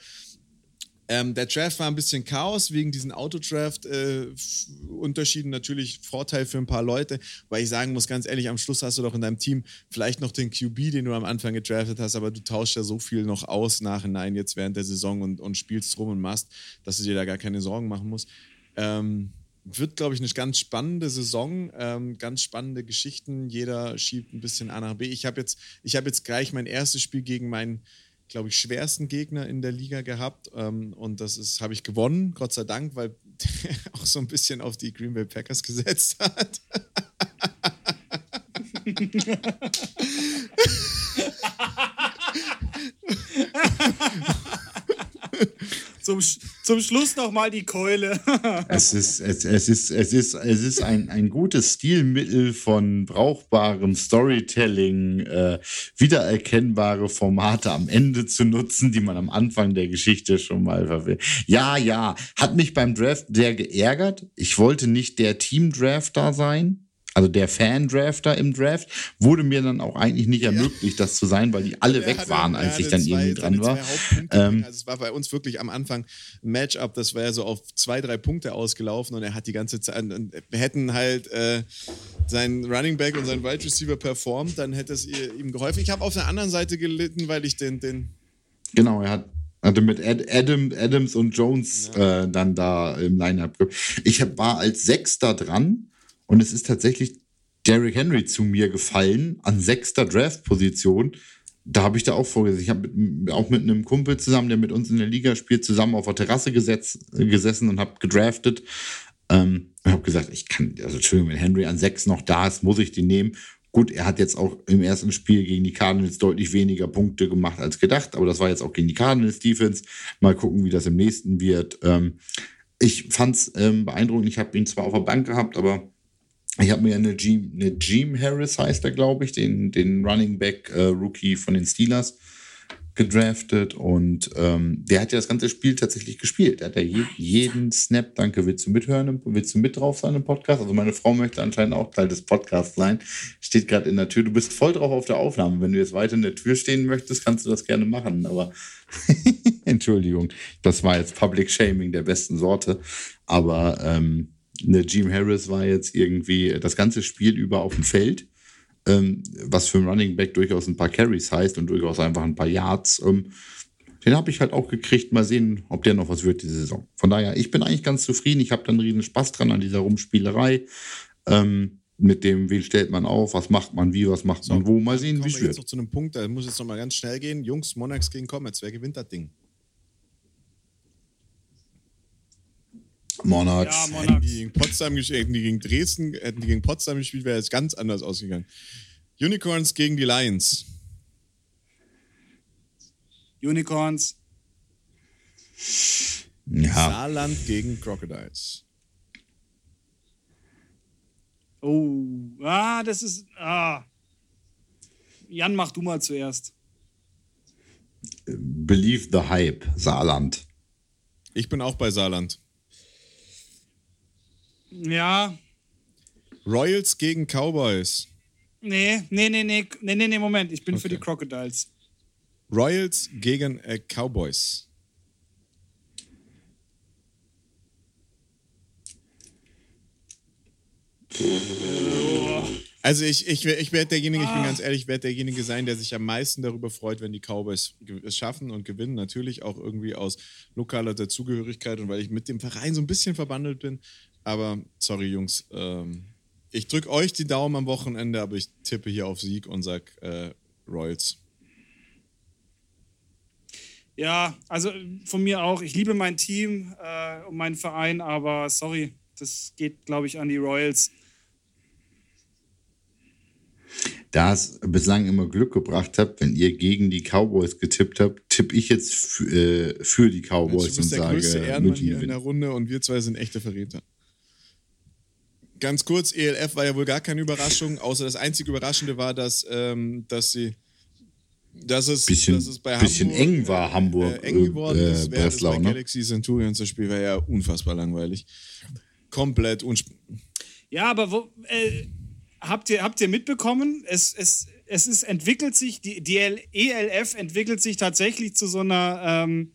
[SPEAKER 2] Ähm, der Draft war ein bisschen Chaos wegen diesen Autodraft-Unterschieden. natürlich Vorteil für ein paar Leute, weil ich sagen muss, ganz ehrlich, am Schluss hast du doch in deinem Team vielleicht noch den QB, den du am Anfang gedraftet hast, aber du tauschst ja so viel noch aus nachhinein jetzt während der Saison und, und spielst rum und machst, dass du dir da gar keine Sorgen machen musst. Ähm, wird, glaube ich, eine ganz spannende Saison, ähm, ganz spannende Geschichten. Jeder schiebt ein bisschen A nach B. Ich habe jetzt, ich habe jetzt gleich mein erstes Spiel gegen meinen, glaube ich, schwersten Gegner in der Liga gehabt ähm, und das ist, habe ich gewonnen, Gott sei Dank, weil der [LAUGHS] auch so ein bisschen auf die Green Bay Packers gesetzt hat. [LAUGHS] [LAUGHS]
[SPEAKER 1] Zum, Sch- zum Schluss nochmal die Keule. [LAUGHS]
[SPEAKER 3] Es ist, es, es ist, es ist, es ist ein, ein gutes Stilmittel von brauchbarem Storytelling, äh, wiedererkennbare Formate am Ende zu nutzen, die man am Anfang der Geschichte schon mal verwendet. Ja, ja, hat mich beim Draft sehr geärgert. Ich wollte nicht der Team-Drafter sein. Also der Fan-Drafter im Draft wurde mir dann auch eigentlich nicht ermöglicht, das zu sein, weil die alle
[SPEAKER 2] Er
[SPEAKER 3] weg waren, als ich dann irgendwie dran war. Ähm,
[SPEAKER 2] also es war bei uns wirklich am Anfang ein Matchup, das war ja so auf zwei, drei Punkte ausgelaufen und er hat die ganze Zeit, hätten halt äh, seinen Running Back und seinen Wide Receiver performt, dann hätte es ihm geholfen. Ich habe auf der anderen Seite gelitten, weil ich den, den
[SPEAKER 3] Genau, er hat hatte mit Ad, Adam, Adams und Jones äh, dann da im Line-Up. Ich hab, war als Sechster dran und es ist tatsächlich Derrick Henry zu mir gefallen an sechster Draft-Position. Da habe ich da auch vorgesehen. Ich habe auch mit einem Kumpel zusammen, der mit uns in der Liga spielt, zusammen auf der Terrasse gesetz, gesessen und habe gedraftet. Ähm, ich habe gesagt, ich kann, also Entschuldigung, wenn Henry an sechs noch da ist, muss ich den nehmen. Gut, er hat jetzt auch im ersten Spiel gegen die Cardinals deutlich weniger Punkte gemacht als gedacht, aber das war jetzt auch gegen die Cardinals Defense. Mal gucken, wie das im nächsten wird. Ähm, ich fand es ähm, beeindruckend. Ich habe ihn zwar auf der Bank gehabt, aber ich habe mir eine Jim, eine Jim Harris, heißt er, glaube ich, den, den Running Back äh, Rookie von den Steelers gedraftet und ähm, der hat ja das ganze Spiel tatsächlich gespielt. Der hat ja je, jeden Snap, danke, willst du mithören, willst du mit drauf sein im Podcast? Also meine Frau möchte anscheinend auch Teil des Podcasts sein. Steht gerade in der Tür. Du bist voll drauf auf der Aufnahme. Wenn du jetzt weiter in der Tür stehen möchtest, kannst du das gerne machen. Aber [LAUGHS] Entschuldigung, das war jetzt Public Shaming der besten Sorte. Aber ähm, Jim Harris war jetzt irgendwie das ganze Spiel über auf dem Feld ähm, was für ein Running Back durchaus ein paar Carries heißt und durchaus einfach ein paar Yards. Ähm, den habe ich halt auch gekriegt. Mal sehen, ob der noch was wird diese Saison. Von daher, ich bin eigentlich ganz zufrieden. Ich habe dann riesen Spaß dran an dieser Rumspielerei. Ähm, mit dem, wen stellt man auf, was macht man wie, was macht man wo. Mal sehen, wie es
[SPEAKER 2] wir jetzt
[SPEAKER 3] wird.
[SPEAKER 2] noch zu einem Punkt, da muss jetzt noch mal ganz schnell gehen. Jungs, Monarchs gegen Comets, wer gewinnt das Ding?
[SPEAKER 3] Monarchs.
[SPEAKER 1] Ja,
[SPEAKER 2] Hätten
[SPEAKER 1] Monarchs.
[SPEAKER 2] die gegen Potsdam gespielt, hätten die gegen Dresden, hätten die gegen Potsdam gespielt, wäre es ganz anders ausgegangen. Unicorns gegen die Lions.
[SPEAKER 1] Unicorns.
[SPEAKER 3] ja.
[SPEAKER 2] Saarland gegen Crocodiles.
[SPEAKER 1] Oh, ah, das ist. Ah. Jan, mach du mal zuerst.
[SPEAKER 3] Believe the Hype, Saarland.
[SPEAKER 2] Ich bin auch bei Saarland.
[SPEAKER 1] Ja.
[SPEAKER 2] Royals gegen Cowboys.
[SPEAKER 1] Nee, nee, nee, nee, nee, nee, nee, Moment. Ich bin für
[SPEAKER 2] Okay.
[SPEAKER 1] die Crocodiles.
[SPEAKER 2] Royals gegen äh, Cowboys. Also ich, ich, ich werde derjenige, ich bin ganz ehrlich, ich werde derjenige sein, der sich am meisten darüber freut, wenn die Cowboys es schaffen und gewinnen. Natürlich auch irgendwie aus lokaler Dazugehörigkeit und weil ich mit dem Verein so ein bisschen verbandelt bin. Aber sorry, Jungs, ähm, ich drücke euch die Daumen am Wochenende, aber ich tippe hier auf Sieg und sag äh, Royals.
[SPEAKER 1] Ja, also von mir auch. Ich liebe mein Team äh, und meinen Verein, aber sorry, das geht, glaube ich, an die Royals.
[SPEAKER 3] Da es bislang immer Glück gebracht habt, wenn ihr gegen die Cowboys getippt habt, tippe ich jetzt für, äh, für die Cowboys
[SPEAKER 2] du bist
[SPEAKER 3] und
[SPEAKER 2] der größte
[SPEAKER 3] sage,
[SPEAKER 2] Ehrenmann
[SPEAKER 3] München
[SPEAKER 2] hier in der Runde und wir zwei sind echte Verräter. Ganz kurz, ELF war ja wohl gar keine Überraschung, außer das einzige Überraschende war, dass, ähm, dass sie dass es,
[SPEAKER 3] Bisschen-
[SPEAKER 2] dass es bei
[SPEAKER 3] bisschen
[SPEAKER 2] Hamburg,
[SPEAKER 3] eng war, Hamburg,
[SPEAKER 2] äh, eng geworden
[SPEAKER 3] äh,
[SPEAKER 2] ist, es
[SPEAKER 3] Breslau,
[SPEAKER 2] bei
[SPEAKER 3] ne?
[SPEAKER 2] Galaxy Centurions das Spiel war ja unfassbar langweilig. Komplett unsp
[SPEAKER 1] Ja, aber wo, äh, habt, ihr, habt ihr mitbekommen? Es, es, es ist, entwickelt sich, die, die ELF entwickelt sich tatsächlich zu so einer ähm,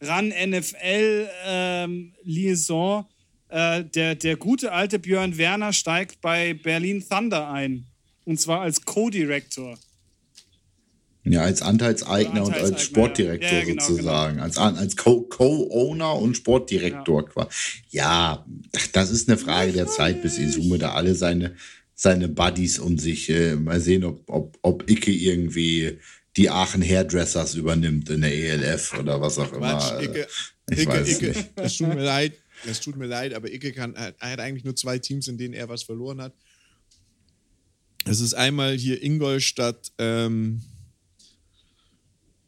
[SPEAKER 1] Ran-NFL-Liaison. Äh, der, der gute alte Björn Werner steigt bei Berlin Thunder ein. Und zwar als Co-Director.
[SPEAKER 3] Ja, als Anteilseigner und als Sportdirektor
[SPEAKER 1] ja. Ja, genau,
[SPEAKER 3] sozusagen. Als, An- als Co- Co-Owner und Sportdirektor quasi. Ja, das ist eine Frage der Zeit, bis Isume da alle seine, seine Buddies um sich. Äh, mal sehen, ob, ob, ob Icke irgendwie die Aachen Hairdressers übernimmt in der ELF oder was auch
[SPEAKER 2] Quatsch,
[SPEAKER 3] immer.
[SPEAKER 2] Icke,
[SPEAKER 3] ich
[SPEAKER 2] Icke,
[SPEAKER 3] weiß
[SPEAKER 2] Icke,
[SPEAKER 3] nicht.
[SPEAKER 2] das tut mir leid, das tut mir leid, aber Icke kann, er hat eigentlich nur zwei Teams, in denen er was verloren hat. Es ist einmal hier Ingolstadt, ähm,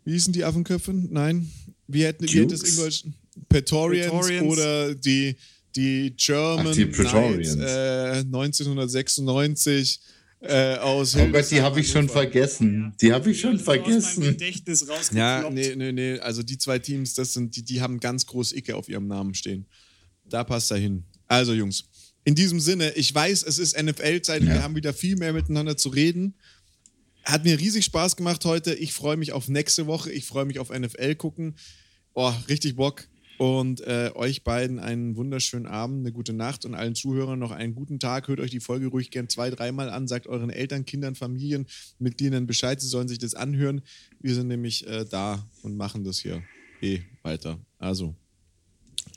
[SPEAKER 2] wie hießen die Affenköpfe? Nein, wie hätten wie hätte es? Ingolstadt? Praetorians,
[SPEAKER 1] Praetorians.
[SPEAKER 2] oder die, die German
[SPEAKER 3] Ach, die.
[SPEAKER 2] Knights, äh, 1996 äh, aus
[SPEAKER 3] Oh Gott, die habe ich schon vergessen. Die habe ich schon vergessen.
[SPEAKER 2] Ja, nee, nee, nee. Also die zwei Teams, das sind, die, die haben ganz groß Icke auf ihrem Namen stehen. Da passt er hin. Also, Jungs, in diesem Sinne, ich weiß, es ist NFL-Zeit, wir haben wieder viel mehr miteinander zu reden. Hat mir riesig Spaß gemacht heute. Ich freue mich auf nächste Woche. Ich freue mich auf NFL gucken. Oh, richtig Bock. Und äh, euch beiden einen wunderschönen Abend, eine gute Nacht und allen Zuhörern noch einen guten Tag. Hört euch die Folge ruhig gern zwei, dreimal an. Sagt euren Eltern, Kindern, Familienmitgliedern Bescheid. Sie sollen sich das anhören. Wir sind nämlich äh, da und machen das hier eh weiter. Also,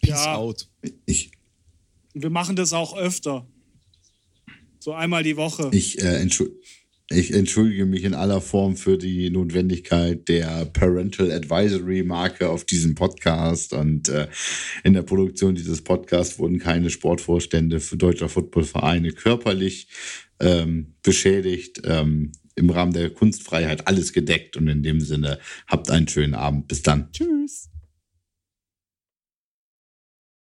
[SPEAKER 2] Peace
[SPEAKER 1] Ja.
[SPEAKER 2] out.
[SPEAKER 3] Ich,
[SPEAKER 1] Wir machen das auch öfter. So einmal die Woche.
[SPEAKER 3] Ich, äh, entschu ich entschuldige mich in aller Form für die Notwendigkeit der Parental Advisory Marke auf diesem Podcast. Und äh, in der Produktion dieses Podcasts wurden keine Sportvorstände für deutscher Footballvereine körperlich ähm, beschädigt. Ähm, Im Rahmen der Kunstfreiheit alles gedeckt. Und in dem Sinne, habt einen schönen Abend. Bis dann.
[SPEAKER 1] Tschüss.